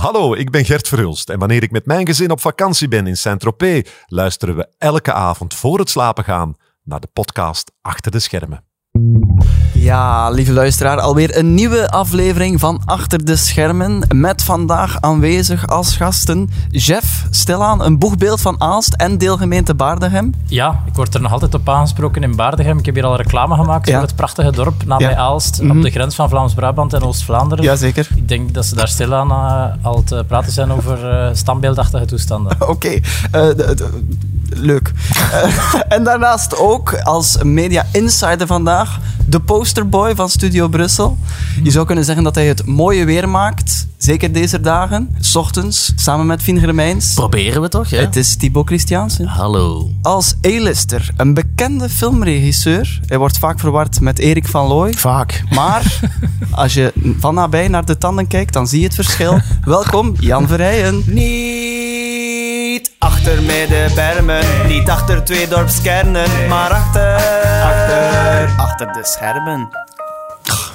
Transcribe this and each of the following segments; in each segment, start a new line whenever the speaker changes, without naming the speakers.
Hallo, ik ben Gert Verhulst en wanneer ik met mijn gezin op vakantie ben in Saint-Tropez, luisteren we elke avond voor het slapen gaan naar de podcast Achter de Schermen.
Ja, lieve luisteraar, alweer een nieuwe aflevering van Achter de Schermen. Met vandaag aanwezig als gasten Jeff, stilaan een boegbeeld van Aalst en deelgemeente Baardegem.
Ja, ik word er nog altijd op aangesproken in Baardegem. Ik heb hier al reclame gemaakt
Ja.
voor het prachtige dorp nabij
Ja.
Aalst,
Mhm.
op de grens van Vlaams-Brabant en Oost-Vlaanderen.
Jazeker.
Ik denk dat ze daar stilaan eh, al te praten zijn over eh, standbeeldachtige toestanden.
Oké, eh, leuk. En daarnaast ook als media insider vandaag de posterboy van Studio Brussel. Je zou kunnen zeggen dat hij het mooie weer maakt, zeker deze dagen. 's ochtends, samen met Fien Germijns.
Proberen we toch, hè?
Het is Thibaut Christiaansen.
Hallo.
Als A-lister, een bekende filmregisseur. Hij wordt vaak verward met Erik van Looy.
Vaak.
Maar als je van nabij naar de tanden kijkt, dan zie je het verschil. Welkom, Jan Verheijen.
Niet achter middenbermen, niet achter twee dorpskernen, maar achter, achter, achter de schermen.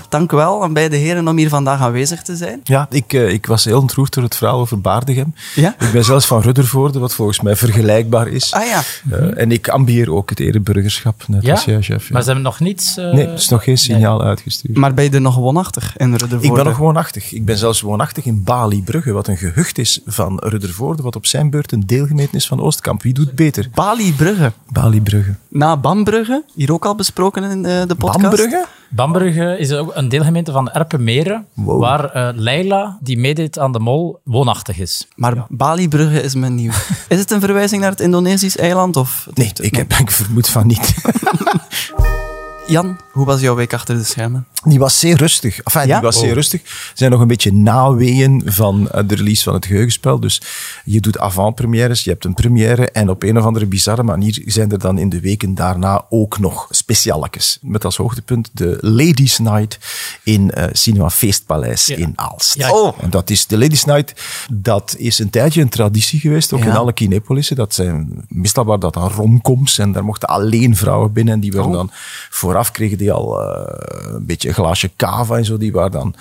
Dank u wel aan beide heren om hier vandaag aanwezig te zijn.
Ja, ik, eh, ik was heel ontroerd door het verhaal over Baardegem.
Ja?
Ik ben zelfs van Ruddervoorde, wat volgens mij vergelijkbaar is.
Ah ja.
Eh, en ik ambieer ook het ereburgerschap, net
Ja?
als jij, chef. ja.
Maar ze hebben nog niets... eh,
Nee, er is nog geen signaal uitgestuurd.
Maar ben je er nog woonachtig in Ruddervoorde?
Ik ben nog woonachtig. Ik ben zelfs woonachtig in Bali-Brugge, wat een gehucht is van Ruddervoorde, wat op zijn beurt een deelgemeente is van Oostkamp. Wie doet beter?
Bali Brugge.
Bali-Brugge.
Na Bambrugge, hier ook al besproken in de podcast.
Bambrugge?
Bamberge is ook een deelgemeente van Erpenmeren,
Wow.
waar eh, Leila, die meedeed aan de mol, woonachtig is.
Maar Bali Brugge is me nieuw. Is het een verwijzing naar het Indonesisch eiland? Of
Nee, ik, heb, ik vermoed van niet.
Jan, hoe was jouw week achter de schermen?
Die was zeer rustig. Enfin,
Ja?
die was zeer
Oh.
rustig. Er zijn nog een beetje naweeën van eh, de release van het geheugenspel. Dus je doet avant-premières, je hebt een première en op een of andere bizarre manier zijn er dan in de weken daarna ook nog specialekes. Met als hoogtepunt de Ladies Night in eh, Cinema Feestpaleis
Ja.
in Aalst.
Ja,
Oh.
En dat is de Ladies Night, dat is een tijdje een traditie geweest, ook
Ja.
in alle kinepolissen. Dat zijn meestal waar dat dan romcoms en daar mochten alleen vrouwen binnen en die werden
Oh.
dan vooraf kregen die al eh, een beetje een glaasje cava en zo, die waren dan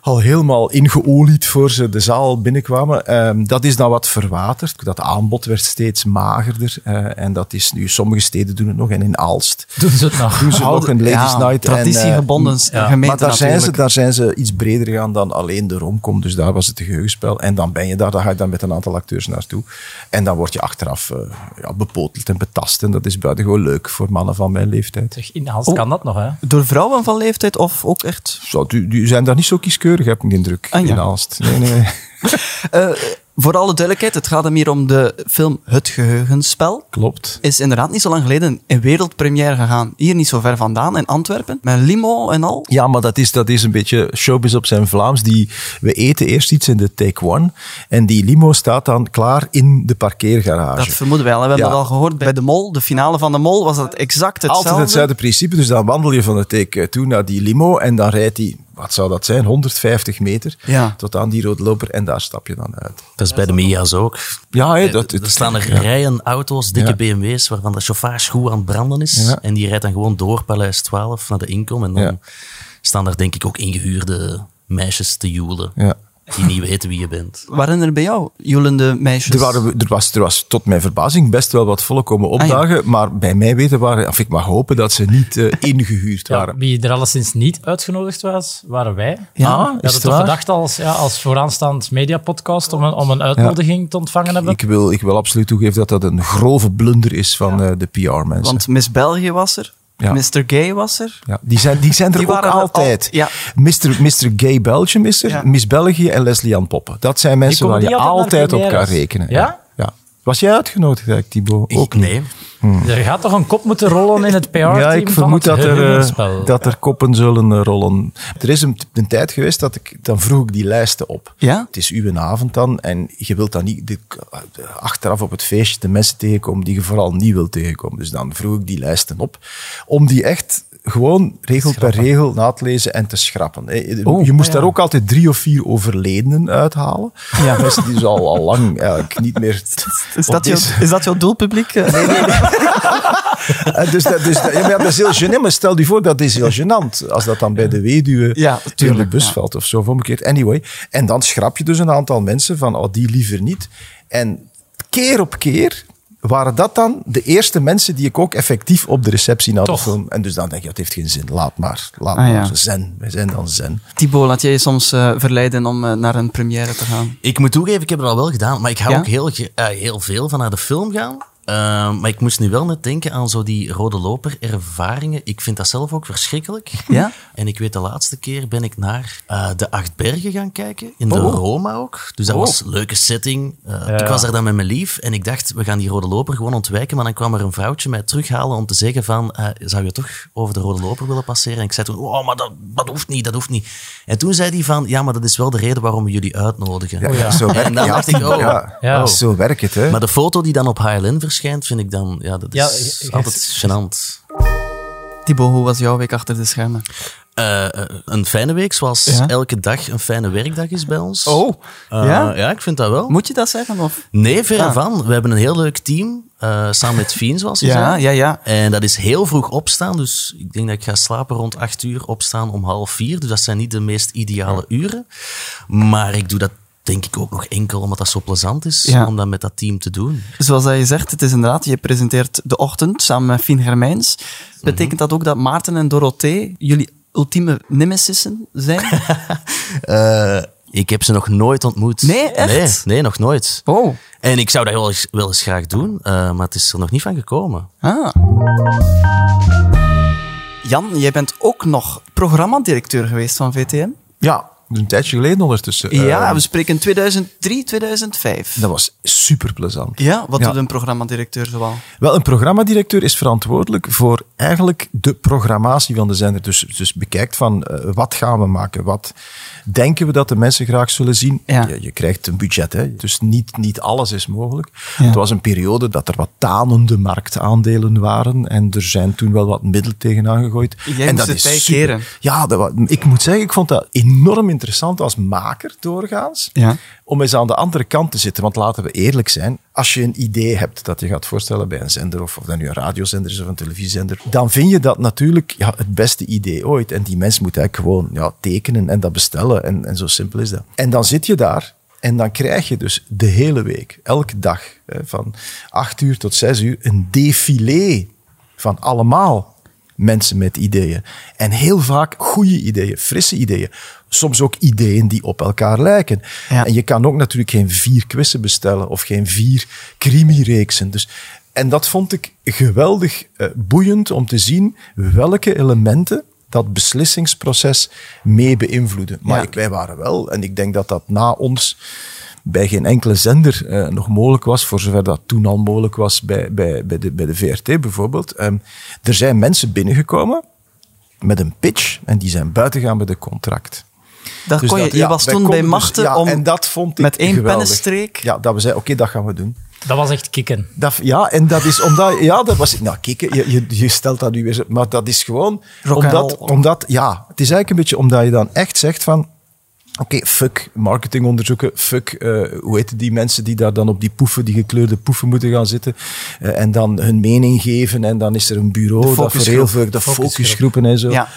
al helemaal ingeolied voor ze de zaal binnenkwamen. Ehm, dat is dan wat verwaterd. Dat aanbod werd steeds magerder eh, en dat is nu, sommige steden doen het nog en in Aalst
Doen ze het nog?
doen ze nog een Ladies
Ja,
Night. en, eh,
Traditiegebonden
ja.
gemeente
maar daar zijn, ze, daar zijn ze iets breder gegaan dan alleen de romcom. Dus daar was het een geheugenspel. En dan ben je daar, dan ga je dan met een aantal acteurs naartoe. En dan word je achteraf ja, bepoteld en betast. En dat is buitengewoon leuk voor mannen van mijn leeftijd.
Zeg, In Aalst kan dat nog, hè?
Door vrouwen van leeftijd of ook echt...
Zo, die, die zijn daar niet zo kieskeurig, heb ik de indruk,
Ah, ja.
in Aalst. Nee, nee.
Eh, voor alle duidelijkheid, het gaat hem hier om de film Het Geheugenspel.
Klopt.
Is inderdaad niet zo lang geleden in wereldpremière gegaan. Hier niet zo ver vandaan, in Antwerpen. Met limo en al.
Ja, maar dat is, dat is een beetje showbiz op zijn Vlaams. Die, we eten eerst iets in de take one. En die limo staat dan klaar in de parkeergarage.
Dat vermoeden wij al. We hebben
Ja.
dat al gehoord bij de Mol. De finale van de Mol was dat exact hetzelfde.
Altijd hetzelfde principe. Dus dan wandel je van de take toe naar die limo en dan rijdt die, wat zou dat zijn, 150 meter
Ja.
tot aan die rode loper en daar stap je dan uit.
Dat is bij de Mia's ook.
Ja,
Eh,
dat,
er staan er rijen auto's, dikke
Ja.
BMW's, waarvan de chauffage goed aan het branden is.
Ja.
En die rijdt dan gewoon door Paleis 12 naar de inkom. En dan
Ja.
staan daar denk ik ook ingehuurde meisjes te joelen.
Ja.
Die niet weten wie je bent.
Waren er bij jou joelende meisjes?
Er, waren, er, was, er was tot mijn verbazing best wel wat volk komen opdagen, maar bij mij weten waren, of ik mag hopen dat ze niet eh, ingehuurd
Ja,
waren.
wie er alleszins niet uitgenodigd was, waren wij.
Ja,
Ah,
We
is het
toch
waar?
gedacht als, ja, als vooraanstaand mediapodcast om een, om een uitnodiging te ontvangen hebben.
Ik wil, ik wil absoluut toegeven dat dat een grove blunder is van eh, de PR-mensen.
Want Miss België was er.
Ja.
Mr. Gay was er.
Ja, die zijn, die zijn er
Die
ook
er
altijd.
al- ja.
Mr. Mr. Gay Belgium is er. Miss België en Leslie Ann Poppen. Dat zijn mensen waar je
altijd
op kan rekenen.
Ja?
Was jij uitgenodigd, eigenlijk, Thibaut?
Ik,
Ook niet.
nee.
Er gaat toch een kop moeten rollen in het PR-team
Ja, ik vermoed dat er, eh, dat er koppen zullen eh, rollen. Er is een, een tijd geweest dat ik, dan vroeg ik die lijsten op.
Ja?
Het is uw avond dan en je wilt dan niet de, achteraf op het feestje de mensen tegenkomen die je vooral niet wilt tegenkomen. Dus dan vroeg ik die lijsten op om die echt gewoon regel per regel na te lezen en te schrappen.
Oh,
je moest daar ook altijd drie of vier overledenen uithalen. Ja. Mensen die al, al lang eigenlijk niet meer...
Is dat, is dat jouw doelpubliek?
Eh, dus dat, dus dat, ja, maar dat is heel gênant, maar stel je voor, dat is heel gênant. Als dat dan bij de weduwe
Ja,
in de bus valt of zo, omgekeerd. Anyway. En dan schrap je dus een aantal mensen van, oh, die liever niet. En keer op keer waren dat dan de eerste mensen die ik ook effectief op de receptie naar de
Toch?
film... En dus dan denk je, het heeft geen zin, laat maar. Laat
Ah,
maar.
ja.
Zen, wij zijn dan zen.
Thibaut, laat jij je soms eh, verleiden om eh, naar een première te gaan?
Ik moet toegeven, ik heb het al wel gedaan, maar ik hou
Ja?
ook heel, eh, heel veel van naar de film gaan. Eh, maar ik moest nu wel net denken aan zo die rode loper ervaringen. Ik vind dat zelf ook verschrikkelijk.
Ja?
En ik weet, de laatste keer ben ik naar eh, de Acht Bergen gaan kijken. In de
Oh.
Roma ook. Dus dat
Oh.
was een leuke setting. Eh,
Ja.
Ik was daar dan met mijn lief en ik dacht, we gaan die rode loper gewoon ontwijken. Maar dan kwam er een vrouwtje mij terughalen om te zeggen van, eh, zou je toch over de rode loper willen passeren? En ik zei toen, oh, maar dat, dat hoeft niet, dat hoeft niet. En toen zei hij van, ja, maar dat is wel de reden waarom we jullie uitnodigen.
Ja, Zo werkt,
En dan
ja,
dacht ik, oh,
ja,
Ja.
zo werkt het. Hè.
Maar de foto die dan op HLN verschijnt, vind ik dan, ja, dat is altijd gênant.
Thibaut, hoe was jouw week achter de schermen?
Eh, eh, een fijne week, zoals
Ja.
elke dag een fijne werkdag is bij ons.
Oh,
Eh,
ja?
Ja, ik vind dat wel.
Moet je dat zeggen? Of?
Nee, verre
Ah.
van. We hebben een heel leuk team, samen met Fien, zoals je
Ja,
zei.
ja, ja.
En dat is heel vroeg opstaan, dus ik denk dat ik ga slapen rond acht uur, opstaan om half vier. Dus dat zijn niet de meest ideale uren. Maar ik doe dat denk ik ook nog enkel omdat dat zo plezant is,
Ja.
om dat met dat team te doen.
Zoals dat je zegt, het is inderdaad, je presenteert de ochtend samen met Fien Germijns. Betekent dat ook dat Maarten en Dorothee jullie ultieme nemesissen zijn?
Eh, ik heb ze nog nooit ontmoet.
Nee, echt?
Nee, nee, nog nooit.
Oh,
En ik zou dat wel eens, wel eens graag doen, eh, maar het is er nog niet van gekomen.
ah. Jan, jij bent ook nog programmadirecteur geweest van VTM.
Ja, een tijdje geleden ondertussen.
Ja,
Eh,
we spreken 2003, 2005.
dat was super plezant.
Ja, wat
Ja.
doet een programmadirecteur zoal?
Wel, een programmadirecteur is verantwoordelijk voor eigenlijk de programmatie van de zender. Dus, dus bekijkt van eh, wat gaan we maken, wat denken we dat de mensen graag zullen zien.
Ja.
Je, je krijgt een budget, hè? dus niet, niet alles is mogelijk.
Ja.
Het was een periode dat er wat tanende marktaandelen waren en er zijn toen wel wat middelen tegenaan gegooid.
Jij
en dat is super.
keren.
Ja, dat ik moet zeggen, ik vond dat enorm interessant als maker doorgaans
Ja.
om eens aan de andere kant te zitten. Want laten we eerlijk zijn, als je een idee hebt dat je gaat voorstellen bij een zender, of, of dat nu een radiozender is of een televisiezender, dan vind je dat natuurlijk ja, het beste idee ooit. En die mens moet eigenlijk gewoon ja, tekenen en dat bestellen. En, en zo simpel is dat. En dan zit je daar en dan krijg je dus de hele week, elke dag, eh, van acht uur tot zes uur, een défilé van allemaal mensen met ideeën. En heel vaak goede ideeën, frisse ideeën. Soms ook ideeën die op elkaar lijken.
Ja.
En je kan ook natuurlijk geen vier quizzen bestellen of geen vier crimi-reeksen. Dus, en dat vond ik geweldig eh, boeiend om te zien welke elementen dat beslissingsproces mee beïnvloeden. Maar
Ja.
ik, wij waren wel, en ik denk dat dat na ons bij geen enkele zender eh, nog mogelijk was, voor zover dat toen al mogelijk was bij, bij, bij, de, bij de VRT bijvoorbeeld. Ehm, er zijn mensen binnengekomen met een pitch en die zijn buiten gaan met een contract.
Dat
Dus
kon je,
dat-
je
ja,
was toen bij
dus-
machten
ja,
om
en dat vond ik
met één
geweldig.
pennenstreek...
Ja, dat we zeiden, oké, dat gaan we doen.
Dat was echt kicken.
Dat, ja, en dat is omdat... Ja, dat was... Nou, kijk, je, je, je stelt dat nu weer... zo- Maar dat is gewoon...
Rock and
Omdat,
roll.
omdat... Ja, het is eigenlijk een beetje omdat je dan echt zegt van... Oké, fuck marketingonderzoeken, fuck, eh, hoe heet die mensen die daar dan op die poefen, die gekleurde poefen moeten gaan zitten eh, en dan hun mening geven en dan is er een bureau dat voor heel veel, de
Focusgroep.
focusgroepen en zo.
Ja.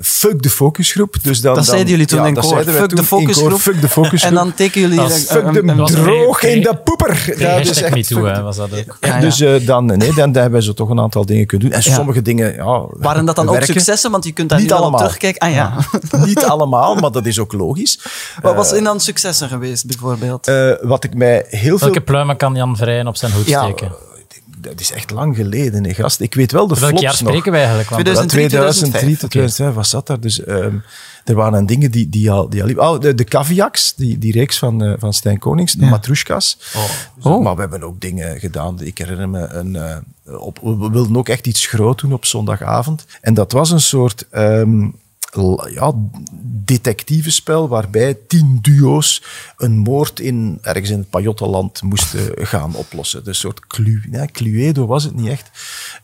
Fuck de focusgroep. Dus dan,
Dat
dan-
zeiden jullie toen
ja,
in koor. Fuck de focusgroep.
Fuck de focusgroep.
En dan tekenen jullie... Een-
Fuck
een-
de droog
pre-
in de poeper.
Ja,
Dat is echt
me too,
fuck
hè,
de-
was dat ook.
Ja, ja.
Dus eh, dan, nee, dan, dan hebben ze toch een aantal dingen kunnen doen. En sommige dingen, ja...
Waren dat dan ook successen? Want je kunt daar
Niet
nu wel op
allemaal.
terugkijken. Ah ja.
Niet allemaal, maar dat is ook logisch.
Wat was in dan successen geweest, bijvoorbeeld?
Eh, wat ik mij heel veel...
Welke pluimen kan Jan Vrijen op zijn hoed steken?
Dat is echt lang geleden, hè, gast. Ik weet wel de
Welk
flops
jaar
nog.
spreken wij eigenlijk? Want
2003,
2003 tot
2005.
2005 was dat daar. Dus ehm, er waren dingen die, die al, die al liepen. Oh, de, de Caviacs, die, die reeks van, eh, van Stijn Konings, de Matrushkas. Dus,
Oh.
Maar we hebben ook dingen gedaan. Ik herinner me, een, eh, op, we wilden ook echt iets groot doen op zondagavond. En dat was een soort... ehm, ja, detectivespel waarbij tien duo's een moord in, ergens in het Pajottenland moesten gaan oplossen. Een soort Clu, Cluedo was het niet echt.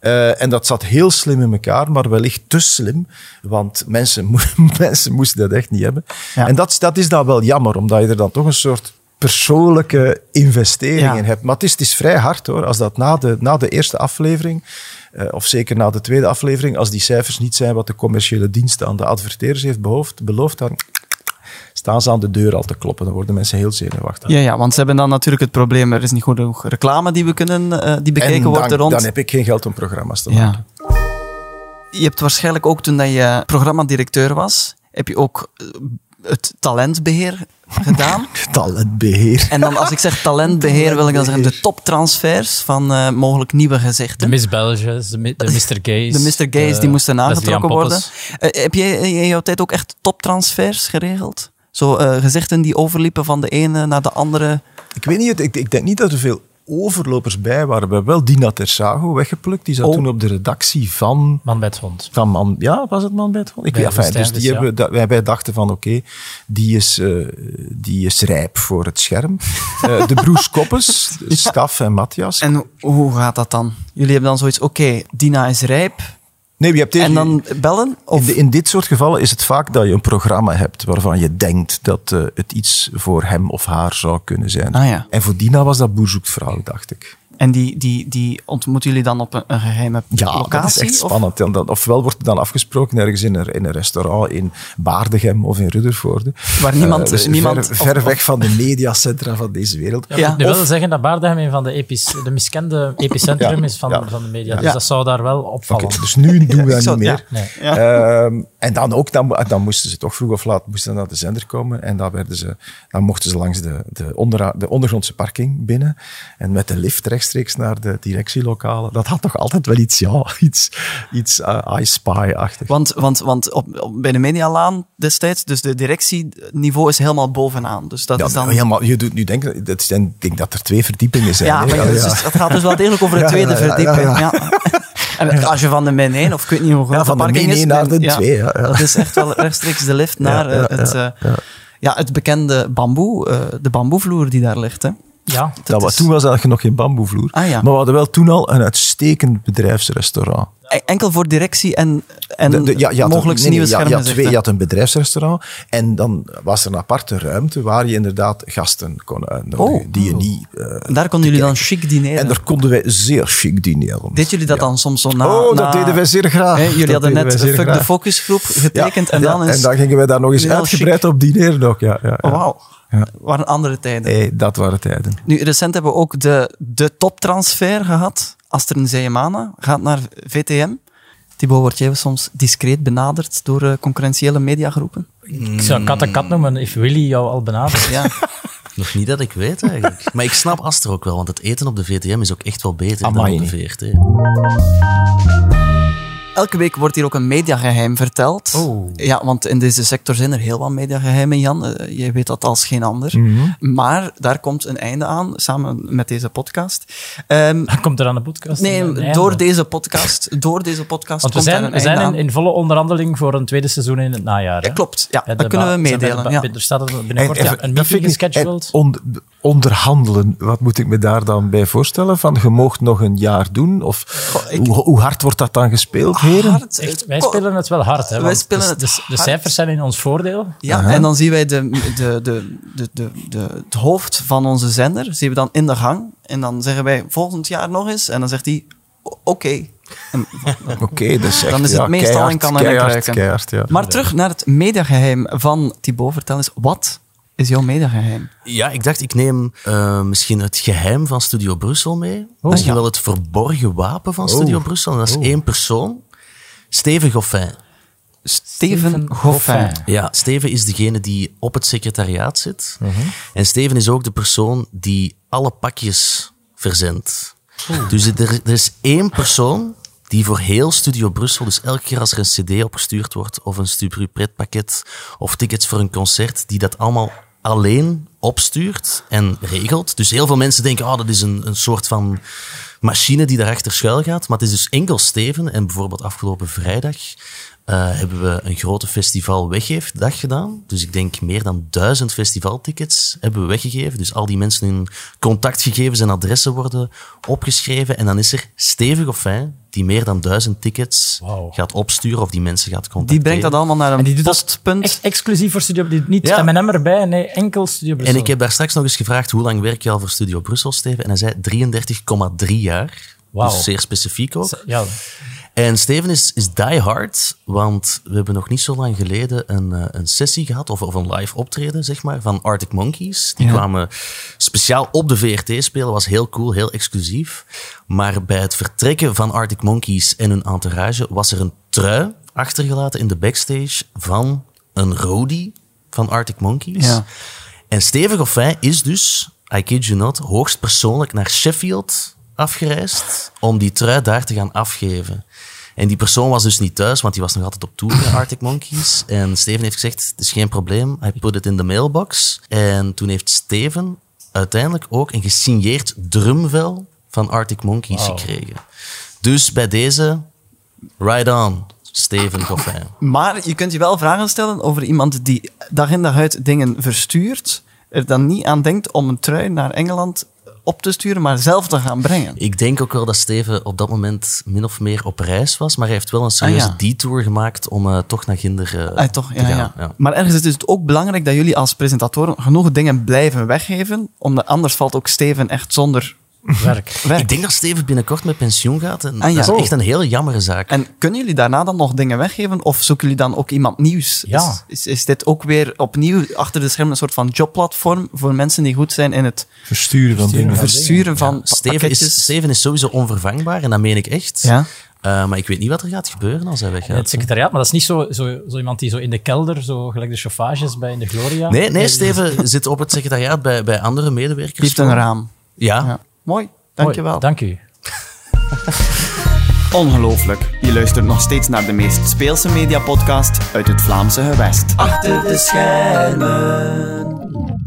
Eh, en dat zat heel slim in elkaar, maar wellicht te slim, want mensen, mo- mensen moesten dat echt niet hebben.
Ja.
En dat, is- dat is dan wel jammer, omdat je er dan toch een soort persoonlijke investering
Ja.
in hebt. Maar het is, het is vrij hard hoor, als dat na de, na de eerste aflevering, of zeker na de tweede aflevering, als die cijfers niet zijn wat de commerciële dienst aan de adverteerders heeft behoofd, beloofd, dan staan ze aan de deur al te kloppen. Dan worden mensen heel zenuwachtig.
Ja, ja, want ze hebben dan natuurlijk het probleem, er is niet genoeg reclame die, we kunnen, eh, die bekeken
en
wordt
dan,
rond.
dan heb ik geen geld om programma's te maken.
Ja. Je hebt waarschijnlijk ook toen dat je programmadirecteur was, heb je ook eh, het talentbeheer gedaan.
Talentbeheer.
En dan als ik zeg talentbeheer, wil ik dan zeggen de toptransfers van eh, mogelijk nieuwe
De
gezichten.
Miss Belges, de, de Mr. Gays.
De Mr. Gays die moesten aangetrokken worden.
Poppes.
Eh, heb jij in jouw tijd ook echt toptransfers geregeld? Zo eh, gezichten die overliepen van de ene naar de andere.
Ik weet niet, ik, ik denk niet dat er veel overlopers bij waren. We hebben wel Dina Tersago weggeplukt. Die zat
Oh.
toen op de redactie van
Man bij het hond.
Van man, ja, was het man bij het hond? Ik
Bij
weet, enfin,
Woestijn,
dus die
dus ja.
hebben, dat, wij, wij dachten van oké, die, is, eh, die is rijp voor het scherm. Eh, de broers Koppes, Staf en Matthias.
En hoe gaat dat dan? Jullie hebben dan zoiets, oké, Dina is rijp.
Nee, je hebt deze,
En dan bellen? Of
in, dit soort gevallen is het vaak dat je een programma hebt waarvan je denkt dat eh, het iets voor hem of haar zou kunnen zijn.
Ah, ja.
En voor Dina was dat Boer zoekt vrouw, dacht ik.
En die, die, die ontmoeten jullie dan op een, een geheime
Ja,
locatie?
dat is echt spannend. Dan, ofwel wordt het dan afgesproken ergens in een, in een restaurant in Baardegem of in Ruddervoorde.
Waar niemand-
Eh, dus
niemand-
ver, ver
of-
weg van de mediacentra van deze wereld.
Ja.
Dat wil zeggen dat Baardegem een van de, epis, de miskende epicentrum
Ja,
is van,
ja.
van de media.
Ja.
Dus dat zou daar wel
Oké,
opvallen.
dus nu doen we dat niet meer.
Nee.
Ja.
Ehm, en dan ook, dan, dan moesten ze toch vroeg of laat moesten naar de zender komen. En dan, werden ze, dan mochten ze langs de, de, ondera- de ondergrondse parking binnen. En met de lift rechtstreeks naar de directielokalen. Dat had toch altijd wel iets, ja, iets, iets uh, I Spy-achtig.
Want, want, want op, op- bij de Medialaan destijds, dus de directieniveau is helemaal bovenaan. Dus dat
Ja,
is dan...
helemaal, je doet nu denken, dat zijn, ik denk dat er twee verdiepingen zijn.
Ja, maar ja, dus het gaat dus wel degelijk over de
Ja,
tweede
ja, ja,
verdieping.
ja,
Ja, En als je van de min 1, of ik weet niet hoe groot
Ja,
de
van de
parking
min
is...
1 naar de
ja,
2, ja, ja.
Dat is echt wel rechtstreeks de lift naar
Ja, ja,
eh, het,
ja,
eh, ja, het bekende bamboe, eh, de bamboevloer die daar ligt. Hè.
Ja,
Dat was,
is-
toen was eigenlijk nog geen bamboevloer.
Ah, ja.
Maar we hadden wel toen al een uitstekend bedrijfsrestaurant.
Enkel voor directie en, en
De- de- ja, je had
mogelijk
een, nee, nee,
nieuwe
ja, je, had twee, je had een bedrijfsrestaurant en dan was er een aparte ruimte waar je inderdaad gasten kon uitnodigen
Oh.
die je niet... eh,
En daar konden jullie dan chic dineren.
en daar konden wij zeer chic dineren.
Deed jullie dat
Ja.
dan soms zo na...
oh, dat
na-
deden wij zeer graag.
Hè, jullie
Dat
hadden
deden
net Fuck
graag.
de Focusgroep getekend
Ja,
en dan is...
en dan gingen wij daar nog eens uitgebreid
chic.
op dineren ook. Ja, ja, ja.
Oh, wauw.
Ja.
waren andere tijden.
Hey, dat waren tijden.
Nu, recent hebben we ook de, de toptransfer gehad. Astrid Zeemana gaat naar VTM. Thibaut, word jij soms discreet benaderd door eh, concurrentiële mediagroepen?
ik zou kat en kat noemen, if Willy jou al benadert.
Ja.
Nog niet dat ik weet eigenlijk. Maar ik snap Aster ook wel, want het eten op de VTM is ook echt wel beter
Amai,
dan op de. VRT.
Elke week wordt hier ook een mediageheim verteld.
Oh.
Ja, want in deze sector zijn er heel wat mediageheimen, Jan. Eh, jij weet dat als geen ander.
Mhm.
Maar daar komt een einde aan, samen met deze podcast. Ehm,
Komt er aan de podcast?
nee,
een
door deze podcast, door deze podcast
Want we
komt
zijn,
een
we zijn in, volle onderhandeling voor een tweede seizoen in het najaar. Hè?
Ja, klopt, ja, dat kunnen we meedelen. Ja.
Er staat er binnenkort
En
ja, een meeting gescheduled.
On- onderhandelen, wat moet ik me daar dan bij voorstellen? Van, je moogt nog een jaar doen? Of
ik-
hoe, hoe hard wordt dat dan gespeeld, heren?
Hard,
Echt,
eh,
wij spelen het wel hard. Hè,
Wij spelen
de,
het
de, cijfers zijn in ons voordeel.
Ja, en dan zien wij de, de, de, de, de, de, het hoofd van onze zender, zien we dan in de gang. En dan zeggen wij volgend jaar nog eens. En dan zegt hij, oké.
Oké, dus echt,
Dan is het
ja,
meestal
keihard,
in kannen en
keihard,
kruiken.
keihard, ja.
Maar terug naar het mediageheim van Thibaut. Vertel eens, wat is jouw mediageheim?
Ja, ik dacht, ik neem eh, misschien het geheim van Studio Brussel mee. misschien
ja.
wel het verborgen wapen van Studio
Oh.
Brussel. En dat is één persoon. Steven Goffin.
Steven Goffin.
Ja, Steven is degene die op het secretariaat zit.
Mhm.
En Steven is ook de persoon die alle pakjes verzendt. Dus er, er is één persoon die voor heel Studio Brussel, dus elke keer als er een cd opgestuurd wordt, of een Stubru pretpakket, of tickets voor een concert, die dat allemaal alleen opstuurt en regelt. Dus heel veel mensen denken, oh, dat is een, een soort van machine die daarachter schuil gaat. Maar het is dus enkel Steven. En bijvoorbeeld afgelopen vrijdag eh, hebben we een grote festival weggeefdag gedaan. Dus ik denk meer dan duizend festivaltickets hebben we weggegeven. Dus al die mensen hun contactgegevens en adressen worden opgeschreven. En dan is er stevig of fijn die meer dan duizend tickets gaat opsturen of die mensen gaat contacteren.
Die brengt dat allemaal naar een
En die doet dat
postpunt.
Ex- exclusief voor Studio Brussel. Niet
Ja.
M&M erbij, nee, enkel Studio Brussel.
En ik heb daar straks nog eens gevraagd hoe lang werk je al voor Studio Brussel, Steven? En hij zei 33,3 jaar. Dus zeer specifiek ook.
Ja,
En Steven is, is die hard, want we hebben nog niet zo lang geleden een, eh, een sessie gehad, of, of een live optreden, zeg maar, van Arctic Monkeys. Die kwamen speciaal op de VRT spelen, was heel cool, heel exclusief. Maar bij het vertrekken van Arctic Monkeys en hun entourage was er een trui achtergelaten in de backstage van een roadie van Arctic Monkeys.
Ja.
En Steven Goffin is dus, I kid you not, hoogstpersoonlijk naar Sheffield afgereisd om die trui daar te gaan afgeven. En die persoon was dus niet thuis, want die was nog altijd op tour met Arctic Monkeys. En Steven heeft gezegd, het is geen probleem, I put it in the mailbox. En toen heeft Steven uiteindelijk ook een gesigneerd drumvel van Arctic Monkeys gekregen. Dus bij deze, right on, Steven Goffin.
Maar je kunt je wel vragen stellen over iemand die dag in dag uit dingen verstuurt, er dan niet aan denkt om een trui naar Engeland op te sturen, maar zelf te gaan brengen.
Ik denk ook wel dat Steven op dat moment min of meer op reis was, maar hij heeft wel een serieuze
Ah, ja.
detour gemaakt om eh, toch naar Ginder eh,
Ah, toch,
te
ja,
gaan.
ja.
Ja.
Maar ergens is het ook belangrijk dat jullie als presentatoren genoeg dingen blijven weggeven, omdat anders valt ook Steven echt zonder
werk.
werk.
Ik denk dat Steven binnenkort met pensioen gaat en
Ah, ja.
dat is
Oh.
echt een heel jammere zaak.
En kunnen jullie daarna dan nog dingen weggeven? Of zoeken jullie dan ook iemand nieuws?
Ja.
Is, is, is dit ook weer opnieuw achter de schermen een soort van jobplatform voor mensen die goed zijn in het
Versturen van dingen.
versturen van
Steven, is, Steven is sowieso onvervangbaar en dat meen ik echt.
Ja.
Eh, maar ik weet niet wat er gaat gebeuren als hij weggaat.
het secretariaat, maar dat is niet zo, zo, zo iemand die zo in de kelder, zo gelijk de chauffages bij in de Gloria.
Nee, nee, Steven zit op het secretariaat bij, bij andere medewerkers.
Die heeft een raam.
Ja.
Ja. Mooi,
Mooi,
dankjewel.
Dank u.
Ongelooflijk. Je luistert nog steeds naar de meest speelse mediapodcast uit het Vlaamse gewest.
Achter de schermen.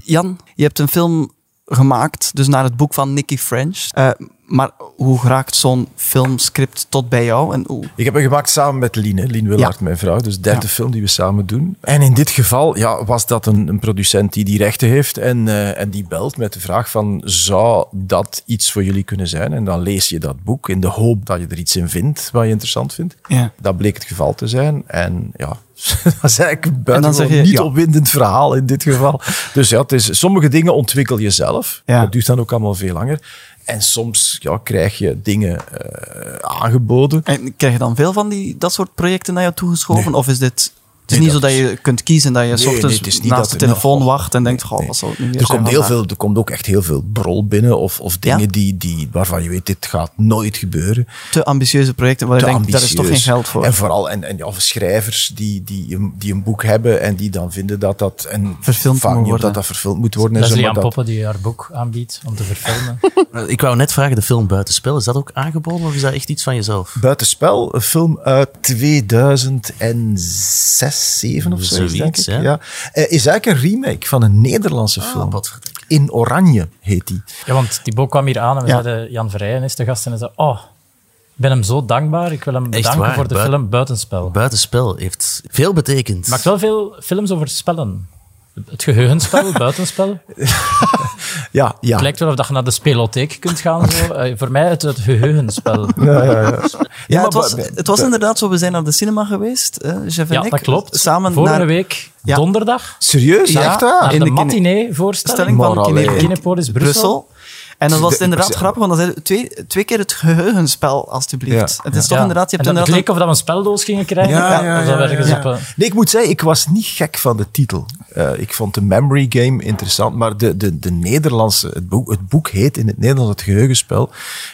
Jan, je hebt een film gemaakt, dus naar het boek van Nicky French. Eh, maar hoe raakt zo'n filmscript tot bij jou? En hoe...
Ik heb hem gemaakt samen met Lien, hè. Lien Willaert, mijn vrouw. Dus de derde
Ja.
film die we samen doen. En in dit geval ja, was dat een, een producent die die rechten heeft en, eh, en die belt met de vraag van, zou dat iets voor jullie kunnen zijn? En dan lees je dat boek in de hoop dat je er iets in vindt wat je interessant vindt.
Ja.
Dat bleek het geval te zijn. En ja, dat is eigenlijk buitengewoon niet
ja.
opwindend verhaal in dit geval. Dus ja, het is, sommige dingen ontwikkel je zelf.
Ja.
Dat duurt dan ook allemaal veel langer. En soms ja, krijg je dingen eh, aangeboden.
En krijg je dan veel van die, dat soort projecten naar jou toegeschoven? Of is dit... Het is
Nee,
niet
dat
zo dat je kunt kiezen dat je
Nee,
ochtends
nee, het is niet
naast
dat-
de telefoon
nee,
wacht en denkt,
nee,
goh, wat zal het nu weer
Er
zijn
komt, heel veel, er komt ook echt heel veel brol binnen of, of dingen
Ja?
die, die, waarvan je weet, dit gaat nooit gebeuren.
Te ambitieuze projecten waar je denkt, daar is toch geen geld voor.
En vooral en, en, ja, of schrijvers die, die, een, die een boek hebben en die dan vinden dat dat... En
Verfilmd
vaak
moet worden.
dat dat verfilmd moet worden.
Leslie Ann
dat,
Poppen die haar boek aanbiedt om te verfilmen.
Ik wou net vragen, de film Buitenspel, is dat ook aangeboden of is dat echt iets van jezelf?
Buitenspel, een film uit 2006, 7 of zo,
Zoiets,
denk ik.
Ja.
Eh, is eigenlijk een remake van een Nederlandse film.
Ah, wat verdikke.
In Oranje heet die.
Ja, want die boek kwam hier aan en we
Ja.
zeiden, Jan Verrijen is de gast en hij zei, oh, ik ben hem zo dankbaar, ik wil hem bedanken
waar,
voor de film Buitenspel.
Buitenspel heeft veel betekend.
maakt wel veel films over spellen. Het geheugenspel, buitenspel.
Ja, ja.
Het lijkt wel of dat je naar de spelotheek kunt gaan. Zo. Eh, voor mij het, het geheugenspel.
ja, ja, ja.
Ja, het was,
ba-
het was inderdaad zo. We zijn naar de cinema geweest, eh, Jeff en
Ja,
ik.
dat klopt.
Samen
Vorige
naar
week, donderdag,
Serieus?
Ja.
Echt waar?
naar
in
de
de
matinee-voorstelling
stelling van.
Kinepolis Brussel.
Brussel. En dan was het
De-
inderdaad grappig, want dan zei je twee, twee keer het geheugenspel, alstublieft.
Ja.
Het is toch
Ja.
inderdaad, je hebt
en dat
inderdaad...
leek of dat we een speldoos gingen krijgen.
Ja, ja,
dat
ja, ja.
op, eh,
Nee, ik moet zeggen, ik was niet gek van de titel. Eh, ik vond de Memory Game interessant, maar de, de, de Nederlandse, het boek, het boek heet in het Nederlands het geheugenspel.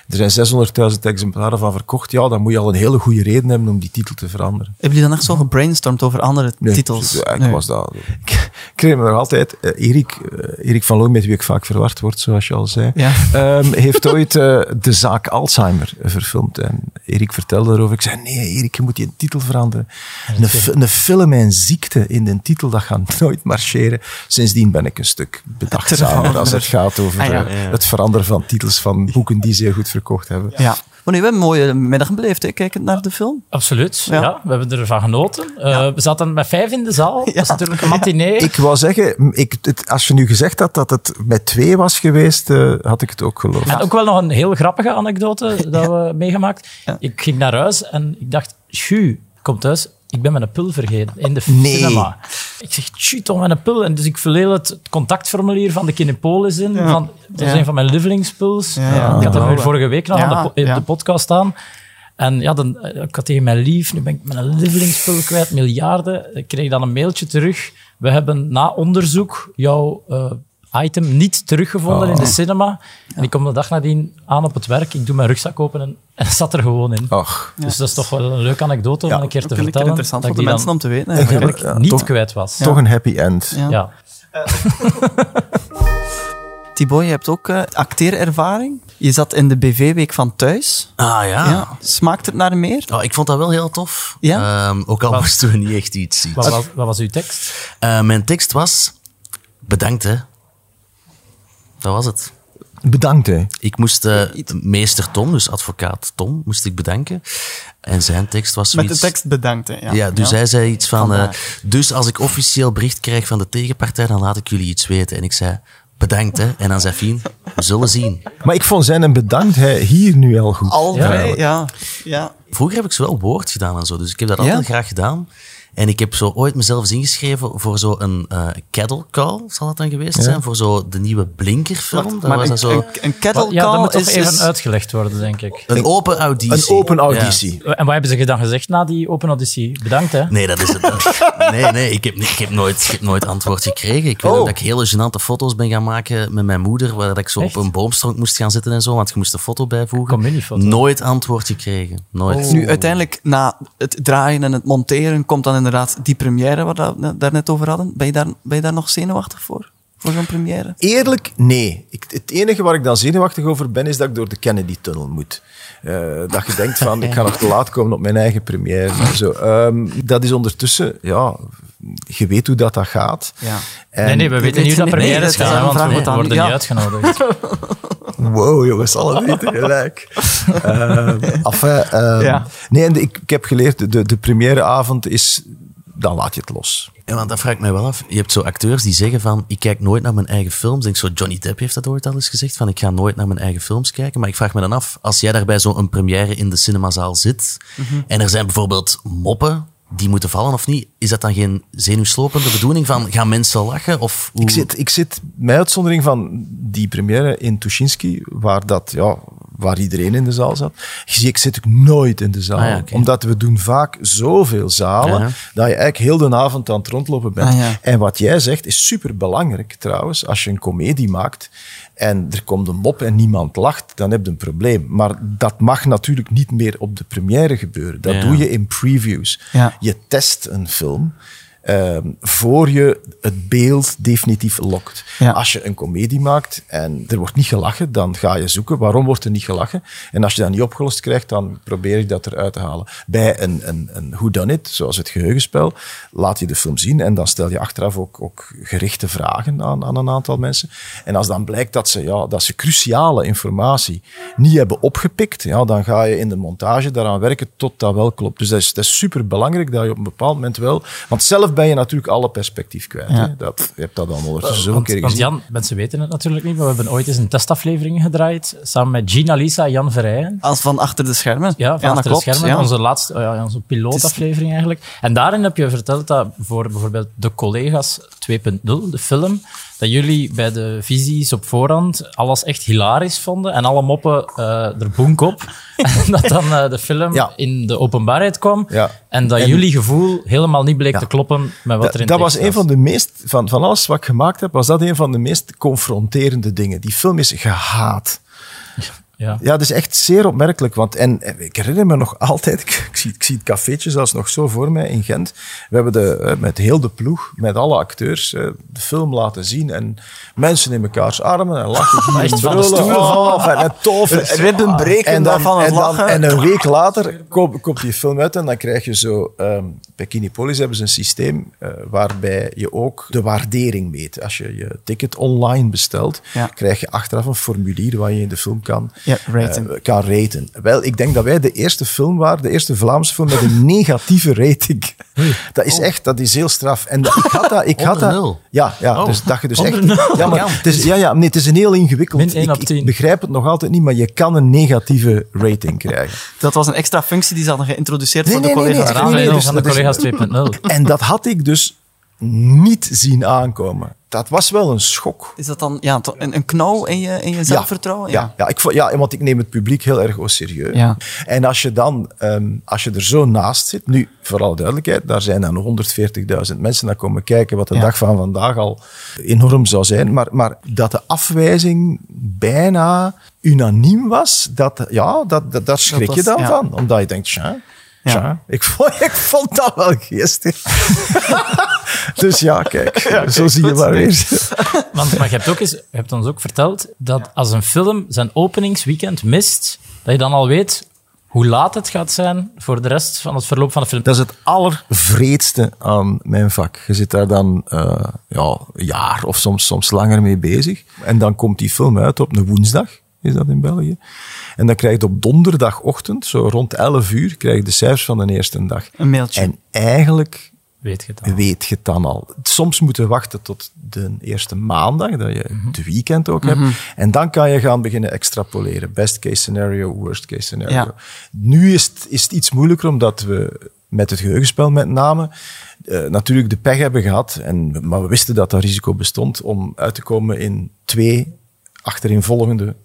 Er zijn 600.000 exemplaren van verkocht. Ja, dan moet je al een hele goede reden hebben om die titel te veranderen.
Hebben jullie dan echt zo gebrainstormd over andere
Nee,
titels?
eh, ik
Nee.
was dat.
Ik,
herinner me nog altijd, eh, Erik, Erik van Loon, met wie ik vaak verward word, zoals je al zei,
Ja.
Ehm, heeft ooit eh, de zaak Alzheimer verfilmd. En Erik vertelde erover. Ik zei, nee Erik, je moet die titel veranderen. Een, een film en ziekte in de titel, dat gaat nooit marcheren. Sindsdien ben ik een stuk bedachtzamer als het gaat over
Ah, ja.
eh, het veranderen van titels van boeken die zeer goed verkocht hebben.
Ja. Maar nu, we hebben een mooie middag beleefd, hè, kijkend naar de film.
Absoluut,
Ja.
ja. we hebben ervan genoten. Eh, We zaten met vijf in de zaal. Dat is natuurlijk een matinee.
Ik wou zeggen, ik, het, als je nu gezegd had dat het met twee was geweest, eh, had ik het ook geloofd.
En ook wel nog een heel grappige anekdote dat we meegemaakt. Ik ging naar huis en ik dacht, Sju, ik kom thuis, ik ben mijn pul vergeten in de
Nee.
cinema. Ik zeg, Sju, toch mijn pul. En dus ik vul heel het contactformulier van de Kinepolis in. Van, dat is
Ja.
een van mijn lievelingspuls.
Ja, ja.
ik had hem vorige week nog
Ja,
aan de, po-
ja.
de podcast staan. En ja, dan, eh, ik had tegen mijn lief, nu ben ik mijn lievelingspul kwijt, miljarden. Ik kreeg dan een mailtje terug. We hebben na onderzoek jouw eh, item niet teruggevonden in de cinema. En ik kom de dag nadien aan op het werk. Ik doe mijn rugzak open en, het zat er gewoon in.
Ach,
Dus dat is toch wel een leuke anekdote om
Ja,
een keer te vertellen.
interessant
dat
voor
ik
de mensen om te weten. eigenlijk.
Ja,
niet
toch-
kwijt was.
toch een happy end.
Ja.
Ja.
Thibaut, je hebt ook eh, acteerervaring. Je zat in de BV-week van thuis.
Ah ja.
Ja. Smaakt het naar meer?
Oh, ik vond dat wel heel tof.
Ja?
Ehm, ook al
Wat?
moesten we niet echt iets zien.
Wat, was, wat was uw tekst?
Eh, mijn tekst was... Bedankt, hè. Dat was het.
Bedankt, hè.
Ik moest eh, meester Tom, dus advocaat Tom, moest ik bedanken. En zijn tekst was
Met
zoiets...
de tekst bedankt. Hè. Ja.
Ja, dus hij zei iets van... eh, dus als ik officieel bericht krijg van de tegenpartij, dan laat ik jullie iets weten. En ik zei, bedankt, hè. En dan zei Fien, we zullen zien.
Maar ik vond zijn en bedankt hij hier nu al goed.
Al
Ja.
vrij, ja. ja.
Vroeger heb ik zo wel woord gedaan en zo, dus ik heb dat
Ja?
altijd graag gedaan. En ik heb zo ooit mezelf eens ingeschreven voor zo'n eh cattle call, zal dat dan geweest zijn? Voor zo de nieuwe Blinker-film. Dat
Maar
was
een,
dat zo...
een, een kettle
Ja, dat
call
moet toch
is,
even
is-
uitgelegd worden, denk ik.
Een open auditie.
Een open auditie.
En wat hebben ze dan gezegd na die open auditie? Bedankt, hè?
Nee, dat is het. Nee, nee, ik heb, niet- ik heb, nooit, ik heb nooit antwoord gekregen. Ik weet
Oh.
ook dat ik hele gênante foto's ben gaan maken met mijn moeder, waar dat ik zo
Echt?
op een boomstronk moest gaan zitten en zo, want je moest een foto bijvoegen. Nooit antwoord gekregen. Nooit.
Nu, uiteindelijk, na het draaien en het monteren, komt dan inderdaad die première waar we het daar net over hadden. Ben je daar, ben je daar nog zenuwachtig voor? Voor zo'n première?
Eerlijk, nee. Ik, het enige waar ik dan zenuwachtig over ben, is dat ik door de Kennedy-tunnel moet. Eh, dat je denkt van, ik ga nog te laat komen op mijn eigen première. en Zo. Ehm, dat is ondertussen, ja, je weet hoe dat, dat gaat.
Ja.
En-
Nee, nee, we weten niet hoe dat premières
is
gaan, want
vraag
we worden
ja.
niet uitgenodigd.
Wow, jongens, alle drie tegelijk. Ehm, enfin, ehm,
Ja.
Nee, en de- ik, ik heb geleerd, de, de premièreavond is, dan laat je het los.
Ja, want dat vraag ik mij wel af. Je hebt zo acteurs die zeggen van, ik kijk nooit naar mijn eigen films. Ik denk zo, Johnny Depp heeft dat ooit al eens gezegd, van ik ga nooit naar mijn eigen films kijken. Maar ik vraag me dan af, als jij daar bij zo'n première in de cinemazaal zit, en er zijn bijvoorbeeld moppen die moeten vallen of niet, is dat dan geen zenuwslopende bedoeling van, gaan mensen lachen? Of hoe...
Ik zit, ik zit, met uitzondering van die première in Tuschinski, waar, dat, ja, waar iedereen in de zaal zat, zie ik zit ik nooit in de zaal.
Ah ja.
Omdat we doen vaak zoveel zalen,
Ja.
dat je eigenlijk heel de avond aan het rondlopen bent.
Ah ja.
En wat jij zegt is superbelangrijk trouwens. Als je een komedie maakt en er komt een mop en niemand lacht, dan heb je een probleem. Maar dat mag natuurlijk niet meer op de première gebeuren. Dat
Ja.
doe je in previews.
Ja.
Je test een film ehm, voor je het beeld definitief lokt.
Ja.
Als je een komedie maakt en er wordt niet gelachen, dan ga je zoeken waarom wordt er niet gelachen. En als je dat niet opgelost krijgt, dan probeer ik dat eruit te halen. Bij een, een, een whodunit, zoals het geheugenspel, laat je de film zien en dan stel je achteraf ook, ook gerichte vragen aan, aan een aantal mensen. En als dan blijkt dat ze, ja, dat ze cruciale informatie niet hebben opgepikt, ja, dan ga je in de montage daaraan werken tot dat wel klopt. Dus dat is, dat is super belangrijk dat je op een bepaald moment wel... Want zelf ben je natuurlijk alle perspectief kwijt.
Ja.
Hè? Dat, je hebt dat dan ondertussen zo een
Want,
keer
want
gezien.
Jan, mensen weten het natuurlijk niet, maar we hebben ooit eens een testaflevering gedraaid, samen met Gina, Lisa en Jan Verrijen.
Als van achter de schermen.
Ja, van achter de schermen.
ja.
Onze laatste, oh ja, onze pilootaflevering eigenlijk. En daarin heb je verteld dat voor bijvoorbeeld De Collega's 2.0, de film, dat jullie bij de visies op voorhand alles echt hilarisch vonden en alle moppen eh er boenk op. en dat dan eh, de film
Ja.
in de openbaarheid kwam
Ja.
en dat
En-
jullie gevoel helemaal niet bleek
Ja.
te kloppen met wat
Dat,
er in
dat was een van de meest, van, van alles wat ik gemaakt heb, was dat een van de meest confronterende dingen. Die film is gehaat.
Ja.
Ja, dat is echt zeer opmerkelijk. Want, en eh, ik herinner me nog altijd, ik, ik zie, ik zie het cafeetje zelfs nog zo voor mij in Gent. We hebben de, eh, met heel de ploeg, met alle acteurs, eh, de film laten zien. En mensen in mekaars armen en lachen.
Echt van de stoelen
Oh, en, tof.
Ribben breken
en dan,
het
en, dan,
lachen.
en een week later komt, komt die film uit en dan krijg je zo... ehm, bij Kinepolis hebben ze een systeem waarbij je ook de waardering meet. Als je je ticket online bestelt,
Ja.
krijg je achteraf een formulier waar je in de film kan,
Ja, raten.
eh, kan raten. Wel, ik denk dat wij de eerste film waren, de eerste Vlaamse film met een negatieve rating. Dat is echt, dat is heel straf. En dat- ik had dat... Ik had dat
nul?
ja, ja
Oh.
dus dat je dus echt... Ja, maar het is, ja, ja, nee, het is een heel ingewikkeld... Ik,
op
ik begrijp het nog altijd niet, maar je kan een negatieve rating krijgen.
Dat was een extra functie die ze hadden geïntroduceerd
Nee,
voor de
nee, nee,
collega's.
nee,
Raam
nee, dus
van de
is-
collega's 2.0.
En dat had ik dus niet zien aankomen. Dat was wel een schok.
Is dat dan ja, een, een knauw in je, in je zelfvertrouwen?
Ja, ja, ik, ja, want ik neem het publiek heel erg serieus.
Ja.
En als je dan, ehm, als je er zo naast zit, nu, voor alle duidelijkheid, daar zijn dan 140.000 mensen naar komen kijken, wat de
Ja.
dag van vandaag al enorm zou zijn. Maar, maar dat de afwijzing bijna unaniem was, dat, ja, dat, dat, daar schrik je
was-
dan
ja.
van. Omdat je denkt, tja,
Ja.
ik, vond, ik vond dat wel geestig. dus ja, kijk, zo zie je maar weer.
Want, maar je hebt, ook eens, je hebt ons ook verteld dat als een film zijn openingsweekend mist, dat je dan al weet hoe laat het gaat zijn voor de rest van het verloop van de film.
Dat is het allervreedste aan mijn vak. Je zit daar dan eh, ja, een jaar of soms, soms langer mee bezig. En dan komt die film uit op een woensdag, is dat in België. En dan krijg je op donderdagochtend, zo rond 11 uur, krijg je de cijfers van de eerste dag.
Een mailtje.
En eigenlijk
Weet je het al.
weet je het dan al. Soms moeten we wachten tot de eerste maandag, dat je het weekend ook hebt. En dan kan je gaan beginnen extrapoleren. Best case scenario, worst case scenario.
Ja.
Nu is het, is het iets moeilijker, omdat we met het geheugenspel met name eh, natuurlijk de pech hebben gehad. En, maar we wisten dat dat risico bestond om uit te komen in twee achtereenvolgende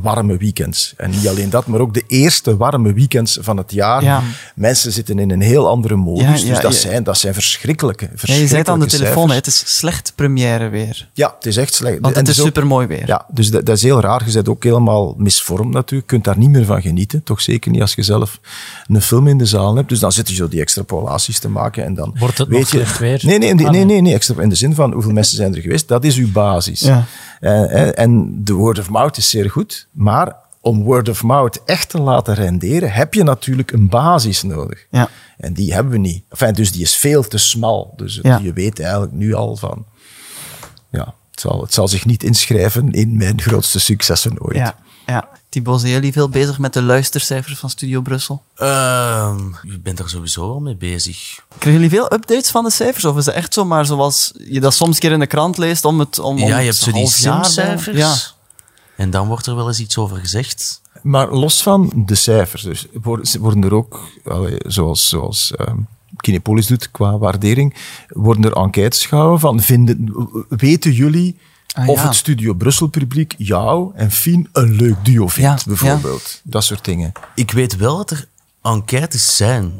warme weekends. En niet alleen dat, maar ook de eerste warme weekends van het jaar.
Ja.
Mensen zitten in een heel andere modus.
Ja, ja,
dus dat,
ja.
zijn, dat zijn verschrikkelijke,
Ja, je
verschrikkelijke
zei het aan de telefoon, hè, het is slecht première weer.
Ja, het is echt slecht.
Want
En
het is supermooi weer.
Ja, dus dat, dat is heel raar. Je bent ook helemaal misvormd natuurlijk. Je kunt daar niet meer van genieten. Toch zeker niet als je zelf een film in de zaal hebt. Dus dan zit je zo die extrapolaties te maken en dan...
Wordt het
weet
nog
je,
slecht weer?
Nee, nee, nee,
Ah,
nee,
nee.
nee, nee, extra, in de zin van hoeveel mensen zijn er geweest. Dat is uw basis.
Ja.
Eh, eh, en de word of mouth is zeer goed, maar om word of mouth echt te laten renderen, heb je natuurlijk een basis nodig.
Ja.
En die hebben we niet. Enfin, dus die is veel te smal. Dus het-
Ja.
je weet eigenlijk nu al van... Ja, het zal, het zal zich niet inschrijven in mijn grootste successen ooit.
Ja, ja. Thibaut, zijn jullie veel bezig met de luistercijfers van Studio Brussel?
Ehm, je bent er sowieso al mee bezig.
Krijgen jullie veel updates van de cijfers? Of is het echt zo, maar zoals je dat soms een keer in de krant leest om het om, om
ja, je hebt zo die simcijfers.
Ja.
En dan wordt er wel eens iets over gezegd.
Maar los van de cijfers, dus worden er ook, zoals, zoals ehm, Kinepolis doet qua waardering, worden er enquêtes gehouden van, vinden, weten jullie
Ah,
of
ja.
het Studio Brussel publiek jou en Fien een leuk duo vindt,
Ja,
bijvoorbeeld. Dat soort dingen.
Ik weet wel dat er enquêtes zijn.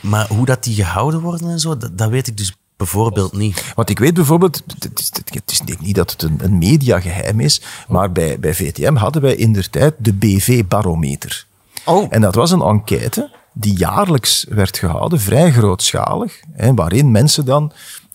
Maar hoe dat die gehouden worden en zo, dat, dat weet ik dus bijvoorbeeld niet.
Want ik weet bijvoorbeeld, het is, het is niet dat het een, een mediageheim is, maar bij, bij VTM hadden wij in der tijd de BV-barometer.
Oh,
En dat was een enquête die jaarlijks werd gehouden, vrij grootschalig, hè, waarin mensen dan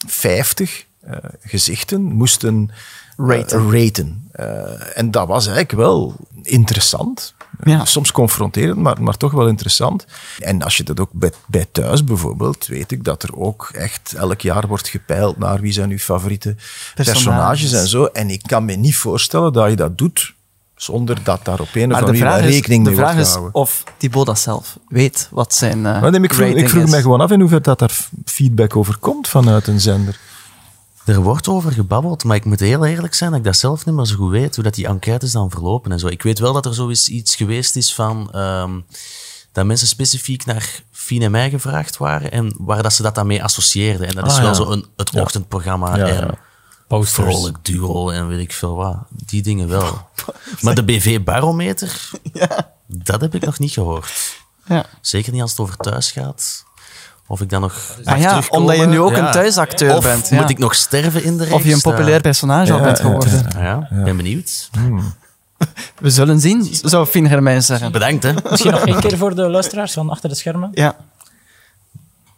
50 eh, gezichten moesten
Raten.
raten. Eh, en dat was eigenlijk wel interessant.
Ja.
Soms confronterend, maar, maar toch wel interessant. En als je dat ook bij, bij thuis bijvoorbeeld, weet ik dat er ook echt elk jaar wordt gepeild naar wie zijn uw favoriete personages,
Personages.
en zo. En ik kan me niet voorstellen dat je dat doet zonder dat daar op een of
de
andere
vraag
manier
is,
rekening
de
mee
vraag
wordt
is
gehouden.
of Thibaut dat zelf weet, wat zijn uh,
Maar nee, ik vroeg, ik vroeg mij gewoon af in hoeverre dat daar feedback over komt vanuit een zender.
Er wordt over gebabbeld, maar ik moet heel eerlijk zijn dat ik dat zelf niet meer zo goed weet, hoe dat die enquêtes dan verlopen en zo. Ik weet wel dat er zo eens iets geweest is van ehm, dat mensen specifiek naar Fien en mij gevraagd waren en waar dat ze dat dan mee associeerden. En dat is
Ah,
wel
ja.
zo een, het ochtendprogramma
Ja,
en.
Posters.
vrolijk duo en weet ik veel wat. Die dingen wel. Maar de BV-barometer, dat heb ik nog niet gehoord.
Ja.
Zeker niet als het over thuis gaat. Of ik dan nog.
Ah ja,
terugkomen.
omdat je nu ook
Ja.
een thuisacteur
of
bent. ja.
Moet ik nog sterven in de
Of je een
reeks?
populair personage al bent
ja,
geworden.
Ja, ja, ben benieuwd.
We zullen zien, zou Fien Germijn zeggen.
Bedankt, hè.
Misschien nog één keer voor de luisteraars van achter de schermen.
Ja.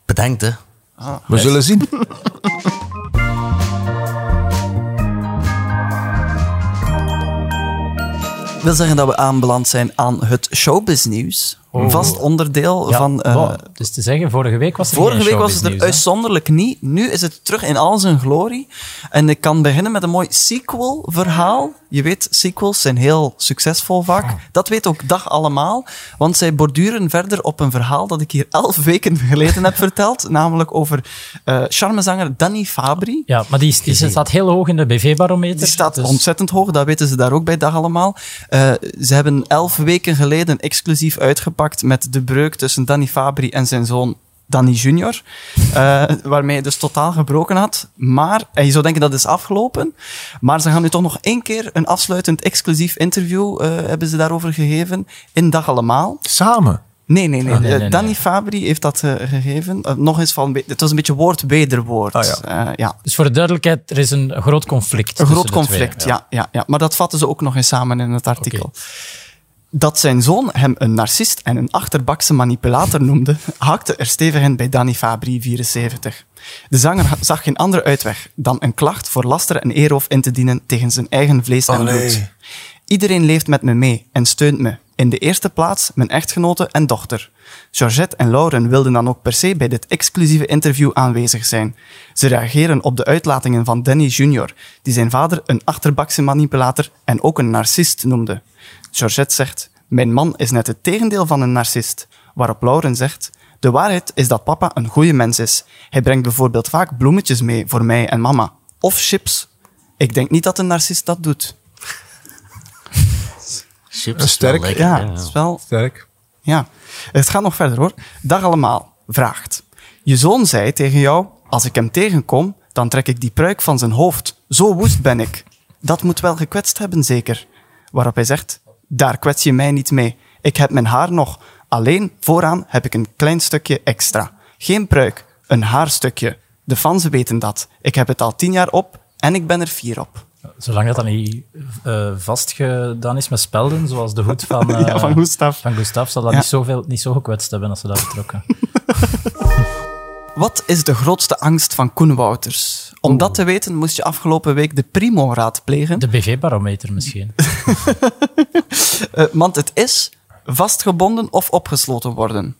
Bedankt, hè.
We zullen zien.
wil zeggen dat we aanbeland zijn aan het showbiznieuws. Een vast onderdeel
Ja,
van... eh,
wow. Dus te zeggen, vorige week was er
Vorige week was het er uitzonderlijk niet. Nu is het terug in al zijn glorie. En ik kan beginnen met een mooi sequel-verhaal. Je weet, sequels zijn heel succesvol vaak. Dat weet ook Dag allemaal. Want zij borduren verder op een verhaal dat ik hier elf weken geleden heb verteld. Namelijk over eh charmezanger Danny Fabri.
Ja, maar die, die staat heel hoog in de BV-barometer.
Die staat
dus-
ontzettend hoog, dat weten ze daar ook bij Dag Allemaal. Eh, ze hebben elf weken geleden exclusief uitgepakt met de breuk tussen Danny Fabri en zijn zoon Danny Junior. eh, waarmee hij dus totaal gebroken had. Maar, en je zou denken dat is afgelopen. Maar ze gaan nu toch nog één keer een afsluitend exclusief interview eh, hebben ze daarover gegeven in Dag Allemaal.
Samen.
Nee, nee, nee.
Nee,
Eh,
nee,
Danny. Fabri heeft dat gegeven. Nog eens van, het was een beetje woord-wederwoord.
Ah, ja.
Eh, ja.
Dus voor de duidelijkheid, er is een groot conflict.
Een groot conflict,
twee,
ja. Ja, ja. Maar dat vatten ze ook nog eens samen in het artikel. Dat zijn zoon hem een narcist en een achterbakse manipulator noemde, hakte er stevig in bij Danny Fabri, 74. De zanger zag geen andere uitweg dan een klacht voor laster en eeroof in te dienen tegen zijn eigen vlees en
Allee.
bloed. Iedereen leeft met me mee en steunt me. In de eerste plaats mijn echtgenote en dochter. Georgette en Lauren wilden dan ook per se bij dit exclusieve interview aanwezig zijn. Ze reageren op de uitlatingen van Danny Jr., die zijn vader een achterbakse manipulator en ook een narcist noemde. Georgette zegt, mijn man is net het tegendeel van een narcist. Waarop Lauren zegt, de waarheid is dat papa een goede mens is. Hij brengt bijvoorbeeld vaak bloemetjes mee voor mij en mama. Of chips. Ik denk niet dat een narcist dat doet.
Chips is
Sterk.
wel lekker,
Ja, het is wel
Sterk.
ja, het gaat nog verder hoor. Dag allemaal, vraagt. Je zoon zei tegen jou, als ik hem tegenkom, dan trek ik die pruik van zijn hoofd. Zo woest ben ik. Dat moet wel gekwetst hebben, zeker. Waarop hij zegt, daar kwets je mij niet mee. Ik heb mijn haar nog. Alleen vooraan heb ik een klein stukje extra. Geen pruik, een haarstukje. De fans weten dat. Ik heb het al tien jaar op en ik ben er fier op.
Zolang dat dan niet eh, vastgedaan is met spelden, zoals de hoed van,
Ja, van Gustav.
van Gustav, zal dat
Ja.
niet, zoveel, niet zo gekwetst hebben als ze dat betrokken.
Wat is de grootste angst van Koen Wouters? Om dat te weten moest je afgelopen week de Primo raadplegen.
De BV-barometer misschien.
Eh, want het is vastgebonden of opgesloten worden.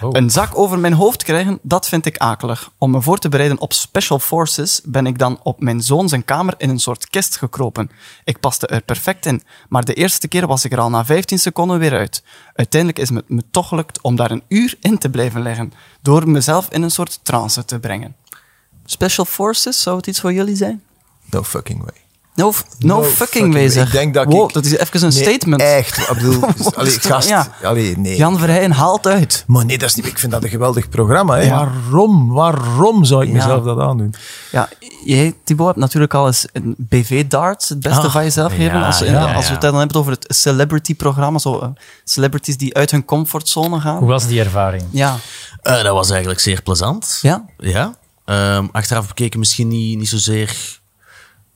Oh.
Een zak over mijn hoofd krijgen, dat vind ik akelig. Om me voor te bereiden op Special Forces ben ik dan op mijn zoon zijn kamer in een soort kist gekropen. Ik paste er perfect in, maar de eerste keer was ik er al na 15 seconden weer uit. Uiteindelijk is het me toch gelukt om daar een uur in te blijven liggen, door mezelf in een soort trance te brengen. Special Forces, zou het iets voor jullie zijn?
No fucking way.
No, no, fucking way, zeg.
Ik denk dat
wow,
ik...
dat is even een
Nee,
statement.
Echt. Ik bedoel, allee, gast.
Ja.
Allee, nee.
Jan Verheyen haalt uit.
Maar nee, dat is niet... Ik vind dat een geweldig programma. Hè.
Ja.
Waarom? Waarom zou ik
Ja.
mezelf dat aandoen?
Ja, jij, Thibaut, hebt natuurlijk al eens een BV-darts het beste
Ah,
van jezelf
ja,
geven. Als,
ja, ja.
als we het dan hebben over het celebrity-programma, zo eh, celebrities die uit hun comfortzone gaan.
Hoe was die ervaring?
Ja.
Eh, dat was eigenlijk zeer plezant.
Ja?
Ja. Ehm, achteraf bekeken misschien niet, niet zozeer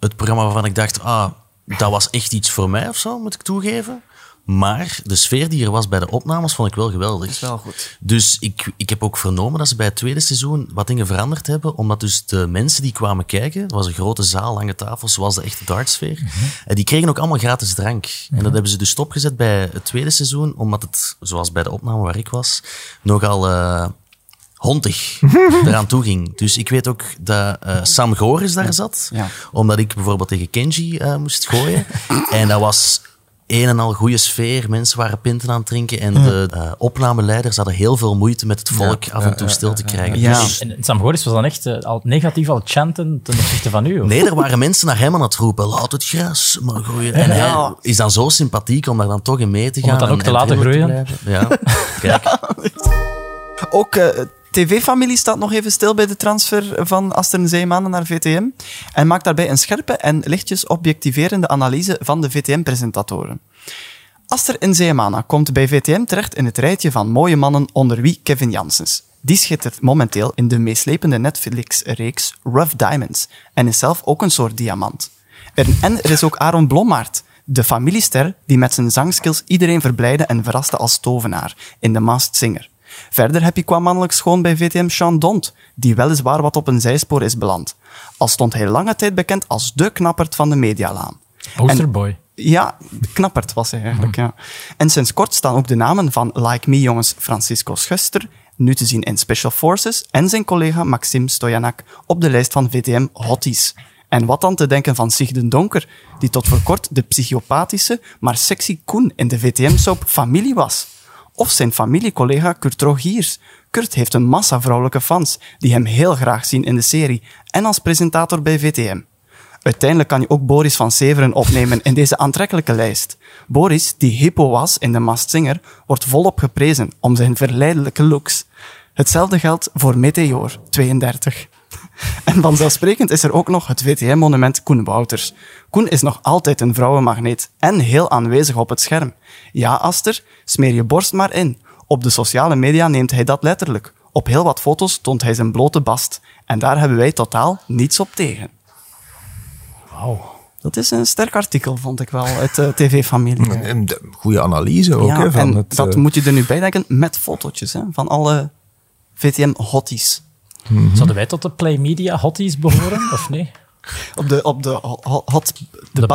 het programma waarvan ik dacht, ah, dat was echt iets voor mij of zo, moet ik toegeven. Maar de sfeer die er was bij de opnames vond ik wel geweldig.
is wel goed.
Dus ik, ik heb ook vernomen dat ze bij het tweede seizoen wat dingen veranderd hebben. Omdat dus de mensen die kwamen kijken, het was een grote zaal, lange tafels, zoals de echte dartsfeer. En die kregen ook allemaal gratis drank. En dat hebben ze dus stopgezet bij het tweede seizoen, omdat het, zoals bij de opname waar ik was, nogal eh hondig eraan toe ging. Dus ik weet ook dat eh, Sam Goris daar zat,
Ja.
omdat ik bijvoorbeeld tegen Kenji eh, moest gooien. en dat was een en al goede sfeer. Mensen waren pinten aan het drinken. En de eh, opnameleiders hadden heel veel moeite met het volk af en toe stil te krijgen.
Ja.
Dus,
En Sam Goris was dan echt al negatief al chanten ten opzichte van u? of?
nee, er waren mensen naar hem aan het roepen. Laat het gras maar groeien. En
Ja.
hij is dan zo sympathiek om daar dan toch in mee te
Om
gaan.
het dan
en-
ook te
en
laten groeien?
blijven. Ja, kijk.
Ook TV-familie staat nog even stil bij de transfer van Astrid Zeemanen naar VTM en maakt daarbij een scherpe en lichtjes objectiverende analyse van de VTM-presentatoren. Aster in Zeemana komt bij VTM terecht in het rijtje van mooie mannen onder wie Kevin Janssens. Die schittert momenteel in de meeslepende Netflix-reeks Rough Diamonds en is zelf ook een soort diamant. En er is ook Aaron Blommaert, De familiester die met zijn zangskills iedereen verblijde en verraste als tovenaar in The Masked Singer. Verder heb je qua mannelijk schoon bij VTM Sean Dont, die weliswaar wat op een zijspoor is beland. Al stond hij lange tijd bekend als de knappert van de medialaan.
Posterboy.
Ja, knappert was hij eigenlijk, ja. En sinds kort staan ook de namen van Like Me jongens Francisco Schuster, nu te zien in Special Forces, en zijn collega Maxim Stojanak op de lijst van VTM Hotties. En wat dan te denken van Sigden Donker, die tot voor kort de psychopathische, maar sexy Koen in de VTM-soap Familie was. Of zijn familiecollega Kurt Rogiers. Kurt heeft een massa vrouwelijke fans, die hem heel graag zien in de serie en als presentator bij VTM. Uiteindelijk kan je ook Boris van Severen opnemen in deze aantrekkelijke lijst. Boris, die hippo was in de Masked Singer, wordt volop geprezen om zijn verleidelijke looks. Hetzelfde geldt voor Meteor, 32. En vanzelfsprekend is er ook nog het VTM-monument Koen Wouters. Koen is nog altijd een vrouwenmagneet en heel aanwezig op het scherm. Ja, Aster, smeer je borst maar in. Op de sociale media neemt hij dat letterlijk. Op heel wat foto's toont hij zijn blote bast. En daar hebben wij totaal niets op tegen.
Wauw.
Dat is een sterk artikel, vond ik wel, uit de TV-familie.
Goede analyse ook.
Ja,
hè, van
en
het,
dat
eh,
moet je er nu bij denken met fotootjes hè, van alle VTM-hotties.
Zouden wij tot de Play Media hotties behoren, of nee?
Op de, op de ho- ho- hot... De,
De
barometer.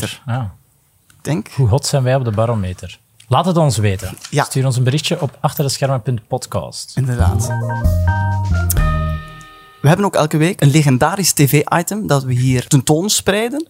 barometer. Ja.
Denk.
Hoe hot zijn wij op de barometer? Laat het ons weten.
Ja.
Stuur ons een berichtje op achterdeschermen.podcast.
Inderdaad. We hebben ook elke week een legendarisch tv-item dat we hier tentoonspreiden.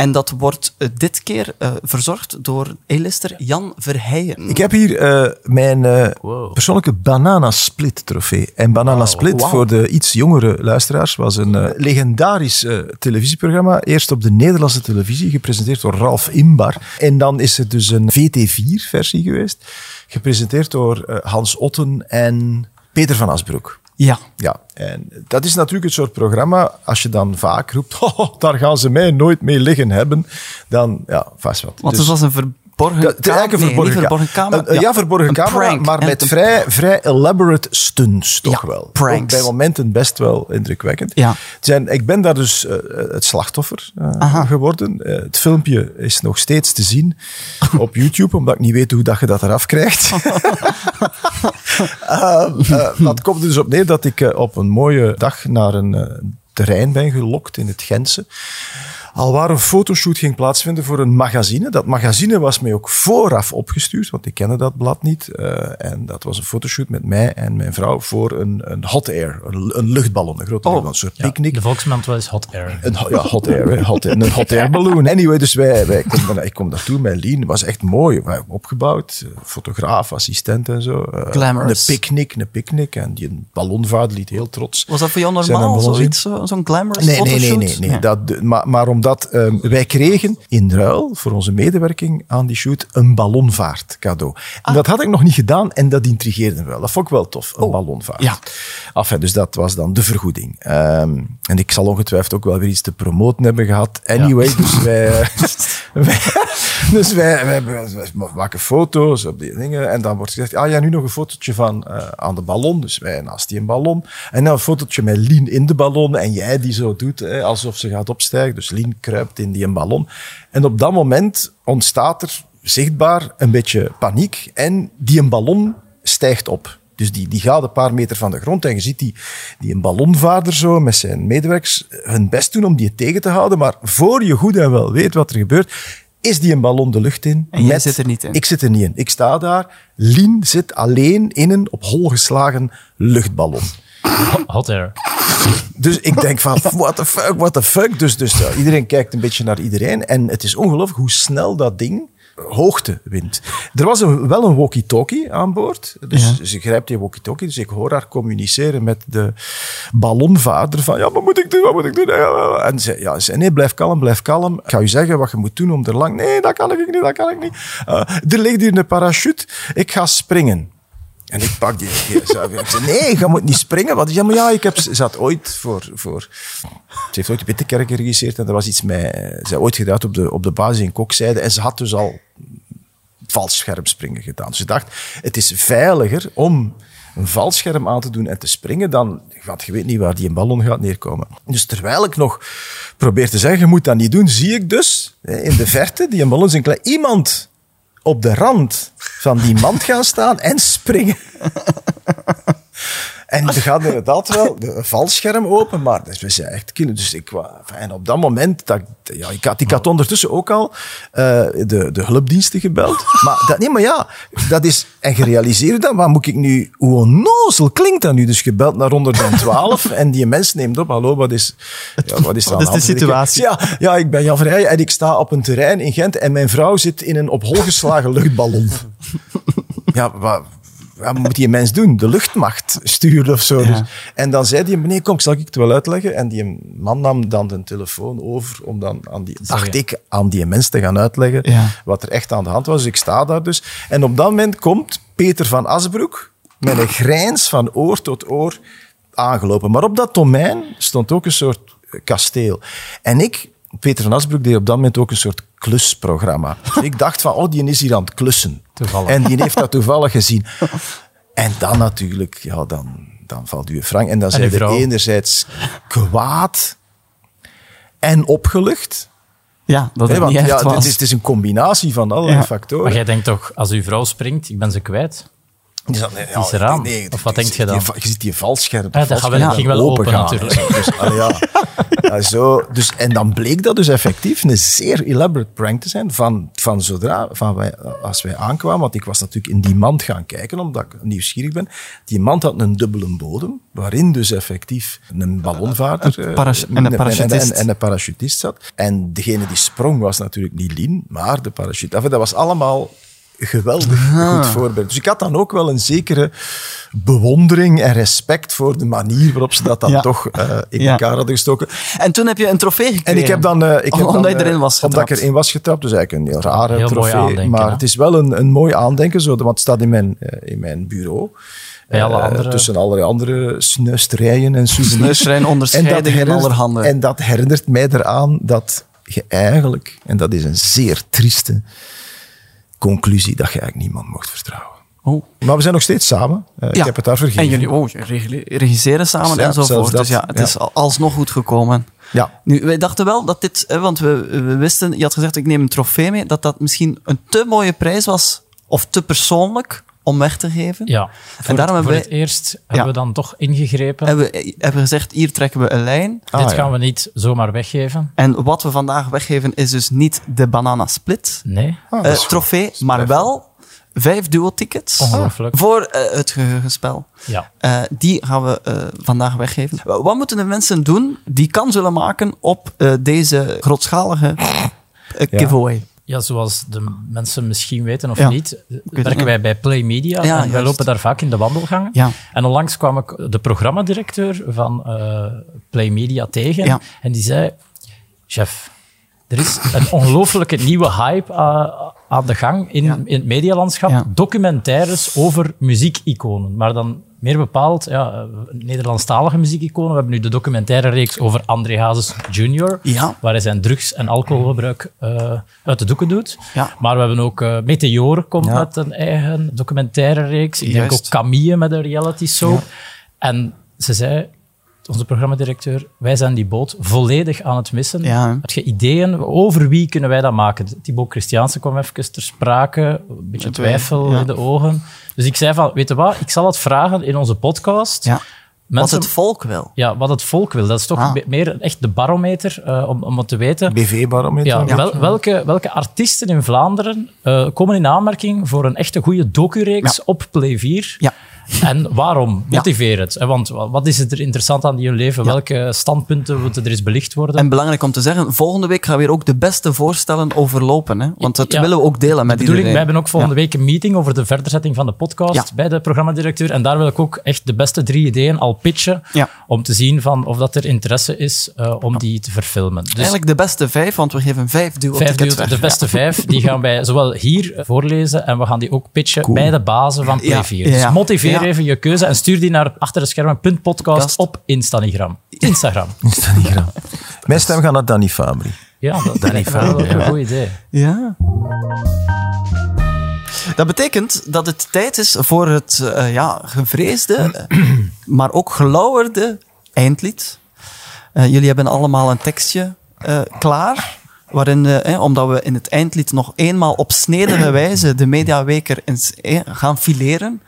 En dat wordt eh, dit keer eh, verzorgd door A-lister Jan Verheijen.
Ik heb hier eh, mijn eh,
Wow.
persoonlijke Banana Split trofee. En Banana Split,
Wauw.
voor de iets jongere luisteraars, was een legendarisch eh, televisieprogramma. Eerst op de Nederlandse televisie, gepresenteerd door Ralf Imbar. En dan is het dus een VT4-versie geweest, gepresenteerd door Hans Otten en Peter van Asbroek.
Ja,
Ja, en dat is natuurlijk het soort programma, als je dan vaak roept, "Oh, daar gaan ze mij nooit mee liggen hebben, dan, ja, vast wat.
want
Dus-
het was een verborgen
dat- het is eigenlijk een
nee, niet
verborgen,
camera.
Een- ja, verborgen
een
camera,
prank.
maar
En
met vrij, vrij elaborate stunts, toch
Ja,
wel.
pranks.
Ook bij momenten best wel indrukwekkend.
Ja.
Zijn, ik ben daar dus eh, het slachtoffer eh, geworden. Eh, het filmpje is nog steeds te zien op YouTube, omdat ik niet weet hoe dat je dat eraf krijgt. Eh, eh, dat komt er dus op neer dat ik eh, op een mooie dag naar een eh, terrein ben gelokt in het Gentse. Al waar een fotoshoot ging plaatsvinden voor een magazine. Dat magazine was mij ook vooraf opgestuurd, want ik kende dat blad niet. Eh, en dat was een fotoshoot met mij en mijn vrouw voor een, een hot air, een, een luchtballon, een grote
Oh.
luchtballon, een soort
Ja,
picknick.
de volksmond wel eens hot air.
Een, ja, hot air, hot, een hot air balloon. Anyway, dus wij, wij kom, ik kom daartoe met Lien. Het was echt mooi. Wij hebben opgebouwd. eh, Fotograaf, assistent en zo. Eh,
Glamorous.
Een picknick, een picknick. En die ballonvader liet heel trots.
Was dat voor jou normaal, zoiets, zo- zo'n glamorous
Nee, nee, nee, nee. nee. Dat, maar, maar omdat ehm, wij kregen in ruil voor onze medewerking aan die shoot een ballonvaart cadeau. En dat had ik nog niet gedaan en dat intrigeerde me wel. Dat vond ik wel tof, een ballonvaart.
ja.
Enfin, dus dat was dan de vergoeding. Ehm, en ik zal ongetwijfeld ook wel weer iets te promoten hebben gehad. Anyway, dus wij... wij dus wij, wij, wij- maken foto's op die dingen. En dan wordt gezegd, ah ja, nu nog een fotootje van eh, aan de ballon. Dus wij naast die een ballon. En dan een fotootje met Lien in de ballon. En jij die zo doet, hè, alsof ze gaat opstijgen. Dus Lien kruipt in die een ballon. En op dat moment ontstaat er zichtbaar een beetje paniek. En die een ballon stijgt op. Dus die, die gaat een paar meter van de grond en je ziet die, die een ballonvaarder zo met zijn medewerkers hun best doen om die tegen te houden. Maar voor je goed en wel weet wat er gebeurt, is die een ballon de lucht in.
En jij zit er niet in.
Ik zit er niet in. Ik sta daar. Lien zit alleen in een op hol geslagen luchtballon.
Hot air.
Dus ik denk van, what the fuck, what the fuck. Dus, dus ja, iedereen kijkt een beetje naar iedereen. En het is ongelooflijk hoe snel dat ding hoogte wint. Er was een, wel een walkie-talkie aan boord. Dus
Ja.
ze grijpt die walkie-talkie. Dus ik hoor haar communiceren met de ballonvaarder van, ja, wat moet ik doen, wat moet ik doen? En ze, ja, ze zei, nee, blijf kalm, blijf kalm. Ik ga u zeggen wat je moet doen om er lang... Nee, dat kan ik niet, dat kan ik niet. Eh, er ligt hier een parachute. Ik ga springen. En ik pak die. zo, ik zei, nee, je moet niet springen. Wat is ja, maar ja, ik heb, ze had ooit voor, voor. Ze heeft ooit de Bittenkerk geregisseerd en er was iets met. Ze had ooit gedaan op de, op de basis in Kokzijde en ze had dus al valscherm springen gedaan. Dus ze dacht, het is veiliger om een valscherm aan te doen en te springen dan, want je weet niet waar die een ballon gaat neerkomen. Dus terwijl ik nog probeer te zeggen, je moet dat niet doen, zie ik dus in de verte, die ballon zijn klein. Iemand op de rand van die mand gaan staan en springen. En er gaat inderdaad wel een valscherm open, maar dus we zijn echt kinderen. Dus ik, en op dat moment, dat, ja, ik, had, ik had ondertussen ook al eh, de, de hulpdiensten gebeld. Maar dat, nee, maar ja, dat is, en gerealiseerd dat, wat moet ik nu, hoe onnozel klinkt dat nu? Dus gebeld naar 112 en die mens neemt op, hallo, wat is, ja, wat is
de situatie?
Ja, ja, ik ben Jan Verheijen en ik sta op een terrein in Gent en mijn vrouw zit in een op hol geslagen luchtballon. Ja, wat, wat moet die mens doen? De luchtmacht sturen of zo. Dus. En dan zei die, meneer, kom, zal ik het wel uitleggen? En die man nam dan de telefoon over om dan aan die, dacht ik, aan die mens te gaan uitleggen
Ja.
wat er echt aan de hand was. Dus ik sta daar dus. En op dat moment komt Peter van Asbroek met een grijns van oor tot oor aangelopen. Maar op dat domein stond ook een soort kasteel. En ik, Peter van Asbroek, deed op dat moment ook een soort klusprogramma. Dus ik dacht van, oh, die is hier aan het klussen.
Toevallig.
En die heeft dat toevallig gezien. En dan natuurlijk, ja, dan, dan valt u frank. En dan zijn er enerzijds kwaad en opgelucht.
Ja, dat het
want
niet echt
ja,
was.
het, is, het is een combinatie van allerlei
Ja.
factoren.
Maar jij denkt toch, als uw vrouw springt, ik ben ze kwijt.
Nee,
is eraan. Of wat denk je
die-
dan?
Je ziet die valscherm.
dat gaat wel-
valscherm
ging wel open
gaan.
natuurlijk.
Dus, allee, ja. Ja, zo, dus, en dan bleek dat dus effectief een zeer elaborate prank te zijn. Van, van zodra, van wij, als wij aankwamen, want ik was natuurlijk in die mand gaan kijken, omdat ik nieuwsgierig ben. Die mand had een dubbele bodem, waarin dus effectief een ballonvaarder
Een
eh,
en een parachutist.
en, en een parachutist zat. En degene die sprong was natuurlijk niet Lien, maar de parachute. Dat was allemaal geweldig goed voorbereid. Dus ik had dan ook wel een zekere bewondering en respect voor de manier waarop ze dat dan
Ja.
toch eh, in
Ja.
elkaar hadden gestoken.
En toen heb je een trofee gekregen.
En ik heb dan... eh, ik heb
Omdat
dan,
je erin
eh,
was
Omdat ik erin was getrapt. Dus eigenlijk een heel rare
Heel
trofee.
aandenken,
maar
hè?
het is wel een, een mooi aandenken, zo, want het staat in mijn, eh, in mijn bureau.
Bij alle
Eh,
andere-
tussen allerlei andere snuisterijen en souvenirs.
Onderscheidingen
En dat herinnert-
allerhande.
En dat herinnert mij eraan dat je eigenlijk, en dat is een zeer trieste conclusie, dat je eigenlijk niemand mocht vertrouwen.
Oh.
Maar we zijn nog steeds samen. Eh, Ik
Ja.
heb het daar vergeven.
En jullie oh, regisseren samen
Ja,
enzovoort.
dat,
Dus ja, het
ja.
is al- alsnog goed gekomen.
Ja.
Nu, wij dachten wel dat dit, hè, want we, we wisten, je had gezegd ik neem een trofee mee, dat dat misschien een te mooie prijs was, of te persoonlijk, om weg te geven.
Ja, voor,
daarom
het, voor
hebben
het eerst hebben we dan toch ingegrepen.
Hebben we hebben we gezegd, hier trekken we een lijn.
Ah,
Dit
ja.
gaan we niet zomaar weggeven.
En wat we vandaag weggeven is dus niet de banana split
Nee.
Ah,
eh, trofee, maar wel vijf duo-tickets voor eh, het geheugenspel.
Ja.
Eh, die gaan we vandaag weggeven. Wa- Wat moeten de mensen doen die kans willen maken op eh, deze grootschalige giveaway?
ja, zoals de mensen misschien weten of
Ja.
niet, werken wij bij Play Media.
Ja,
en wij lopen daar vaak in de wandelgangen.
Ja.
En onlangs kwam ik de programmadirecteur van eh, Play Media tegen.
Ja.
En die zei, chef, er is een ongelooflijke nieuwe hype eh, aan de gang in, in het medialandschap. Documentaires over muziekiconen. Maar dan meer bepaald, ja, eh, Nederlandstalige muziekiconen. We hebben nu de documentaire reeks over André Hazes Jr.,
Ja.
waar hij zijn drugs- en alcoholgebruik eh, uit de doeken doet.
Ja.
Maar we hebben ook eh Meteor komt
Ja.
met een eigen documentaire reeks. Ik denk ook Camille met een reality soap. En ze zei, onze programmadirecteur, wij zijn die boot volledig aan het missen.
Ja.
Heb je ideeën? Over wie kunnen wij dat maken? Thibaut Christiaanse kwam even ter sprake. Een beetje twijfel
ja.
in de ogen. Dus ik zei van, weet je wat? Ik zal het vragen in onze podcast.
Ja. Wat het volk wil.
ja, wat het volk wil. Dat is toch
Ah.
meer echt de barometer eh, om, om het te weten.
BV-barometer.
Ja, wel- welke, welke artiesten in Vlaanderen eh, komen in aanmerking voor een echte goede docureeks
Ja.
op Play 4?
Ja.
En waarom? Motiveer het. Want wa- wat is het er interessant aan hun leven? Welke standpunten moeten er eens belicht worden?
En belangrijk om te zeggen, volgende week gaan we weer ook de beste voorstellen overlopen. Hè? Want dat willen we ook delen met
de
iedereen.
wij hebben ook volgende week een meeting over de verderzetting van de podcast bij de programmadirecteur. En daar wil ik ook echt de beste drie ideeën al pitchen. Om te zien van of dat er interesse is eh, om die te verfilmen. Dus
Eigenlijk de beste vijf, want we geven vijf tickets
duo-
weg.
de beste vijf, die gaan wij zowel hier voorlezen en we gaan die ook pitchen bij de bazen van Play
Ja,
4. Dus motiveer
ja.
even je keuze en stuur die naar achter de schermen.podcast
Podcast.
op Instagram. Instagram.
Graag? Mijn stem gaat naar Danny Fabri.
Ja, dat,
Fabri,
een goed idee.
Ja. Dat betekent dat het tijd is voor het eh, ja, gevreesde, eh, maar ook gelauwerde eindlied. Eh, jullie hebben allemaal een tekstje eh, klaar. Waarin, eh, eh, omdat we in het eindlied nog eenmaal op snedige wijze de mediaweker eens, eh, gaan fileren.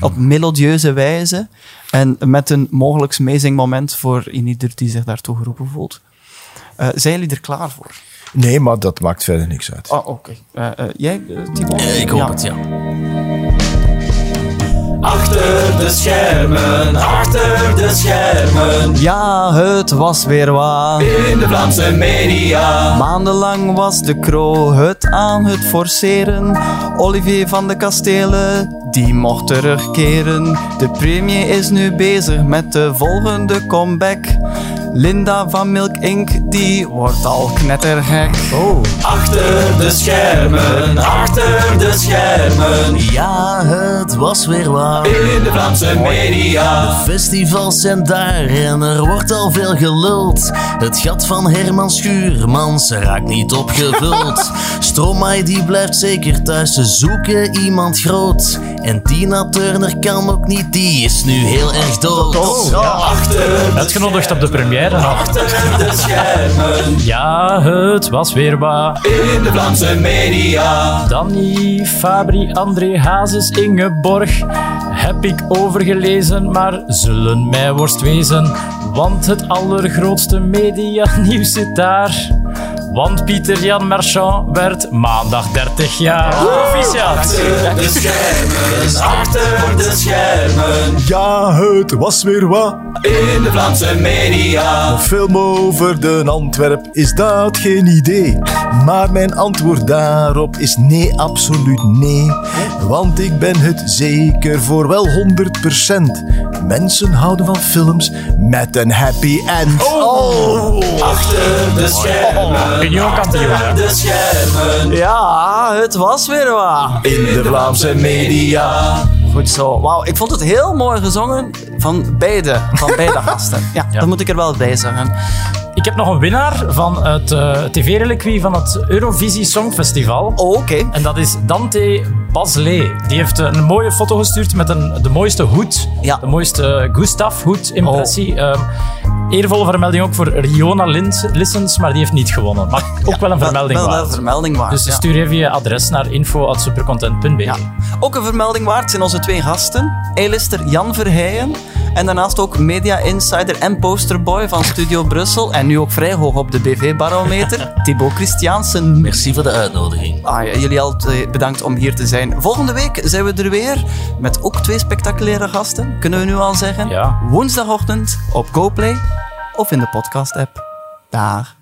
Op melodieuze wijze. En met een mogelijk moment voor ieder die zich daartoe geroepen voelt. Eh, zijn jullie er klaar voor?
Nee, maar dat maakt verder niks uit.
Ah, oké. Eh, eh, jij, Thibaut?
Eh, ik hoop
Ja.
het, ja.
Achter de schermen, achter de schermen.
Ja, het was weer waar.
In de Vlaamse media.
Maandenlang was de Kro het aan het forceren. Olivier van de Kastelen, die mocht terugkeren. De premier is nu bezig met de volgende comeback. Linda van Milk Inc., die wordt al knettergek. Oh.
Achter de schermen, achter de schermen.
Ja, het was weer waar.
In de Vlaamse media.
Festivals zijn daar en er wordt al veel geluld. Het gat van Herman Schuurmans raakt niet opgevuld. Stromae die blijft zeker thuis, ze zoeken iemand groot. En Tina Turner kan ook niet, die is nu heel erg dood.
Achter
Uitgenodigd op de première.
Achter de schermen.
Ja, het was weer waar.
In de Vlaamse media.
Danny, Fabri, André Hazes, Ingeborg heb ik overgelezen, maar zullen mij worst wezen. Want het allergrootste medianieuws zit daar. Want Pieter Jan Marchand werd maandag 30 jaar. Proficiat.
Achter de schermen, achter de schermen.
Ja, het was weer wat.
In de Vlaamse media.
Een film over de Antwerp, is dat geen idee? Maar mijn antwoord daarop is nee, absoluut nee. Want ik ben het zeker voor wel 100%. Mensen houden van films met een happy end. Oh!
Achter de schermen. De schermen.
Ja, het was weer waar.
In de Vlaamse media.
Goed zo. Wauw, ik vond het heel mooi gezongen van beide, van beide gasten. Ja, dat moet ik er wel bij zeggen.
Ik heb nog een winnaar van het eh, tv-reliquie van het Eurovisie Songfestival.
Oh, oké.
En dat is Dante Baslee. Die heeft een mooie foto gestuurd met een, de mooiste hoed.
Ja.
De mooiste Gustav hoed-impressie.
Oh.
Ehm, eervolle vermelding ook voor Riona Lissens, maar die heeft niet gewonnen. Maar ook wel een vermelding
wel, wel
waard.
een vermelding waard.
Dus
ja.
stuur even je adres naar info.supercontent.be.
Ja. Ook een vermelding waard zijn onze twee gasten. A-lister Jan Verheijen. En daarnaast ook media insider en posterboy van Studio Brussel. En nu ook vrij hoog op de BV-barometer. Thibaut Christiansen.
Merci voor de uitnodiging.
Ah, ja, jullie altijd bedankt om hier te zijn. Volgende week zijn we er weer met ook twee spectaculaire gasten. Kunnen we nu al zeggen?
Ja.
Woensdagochtend op GoPlay of in de podcast-app. Dag.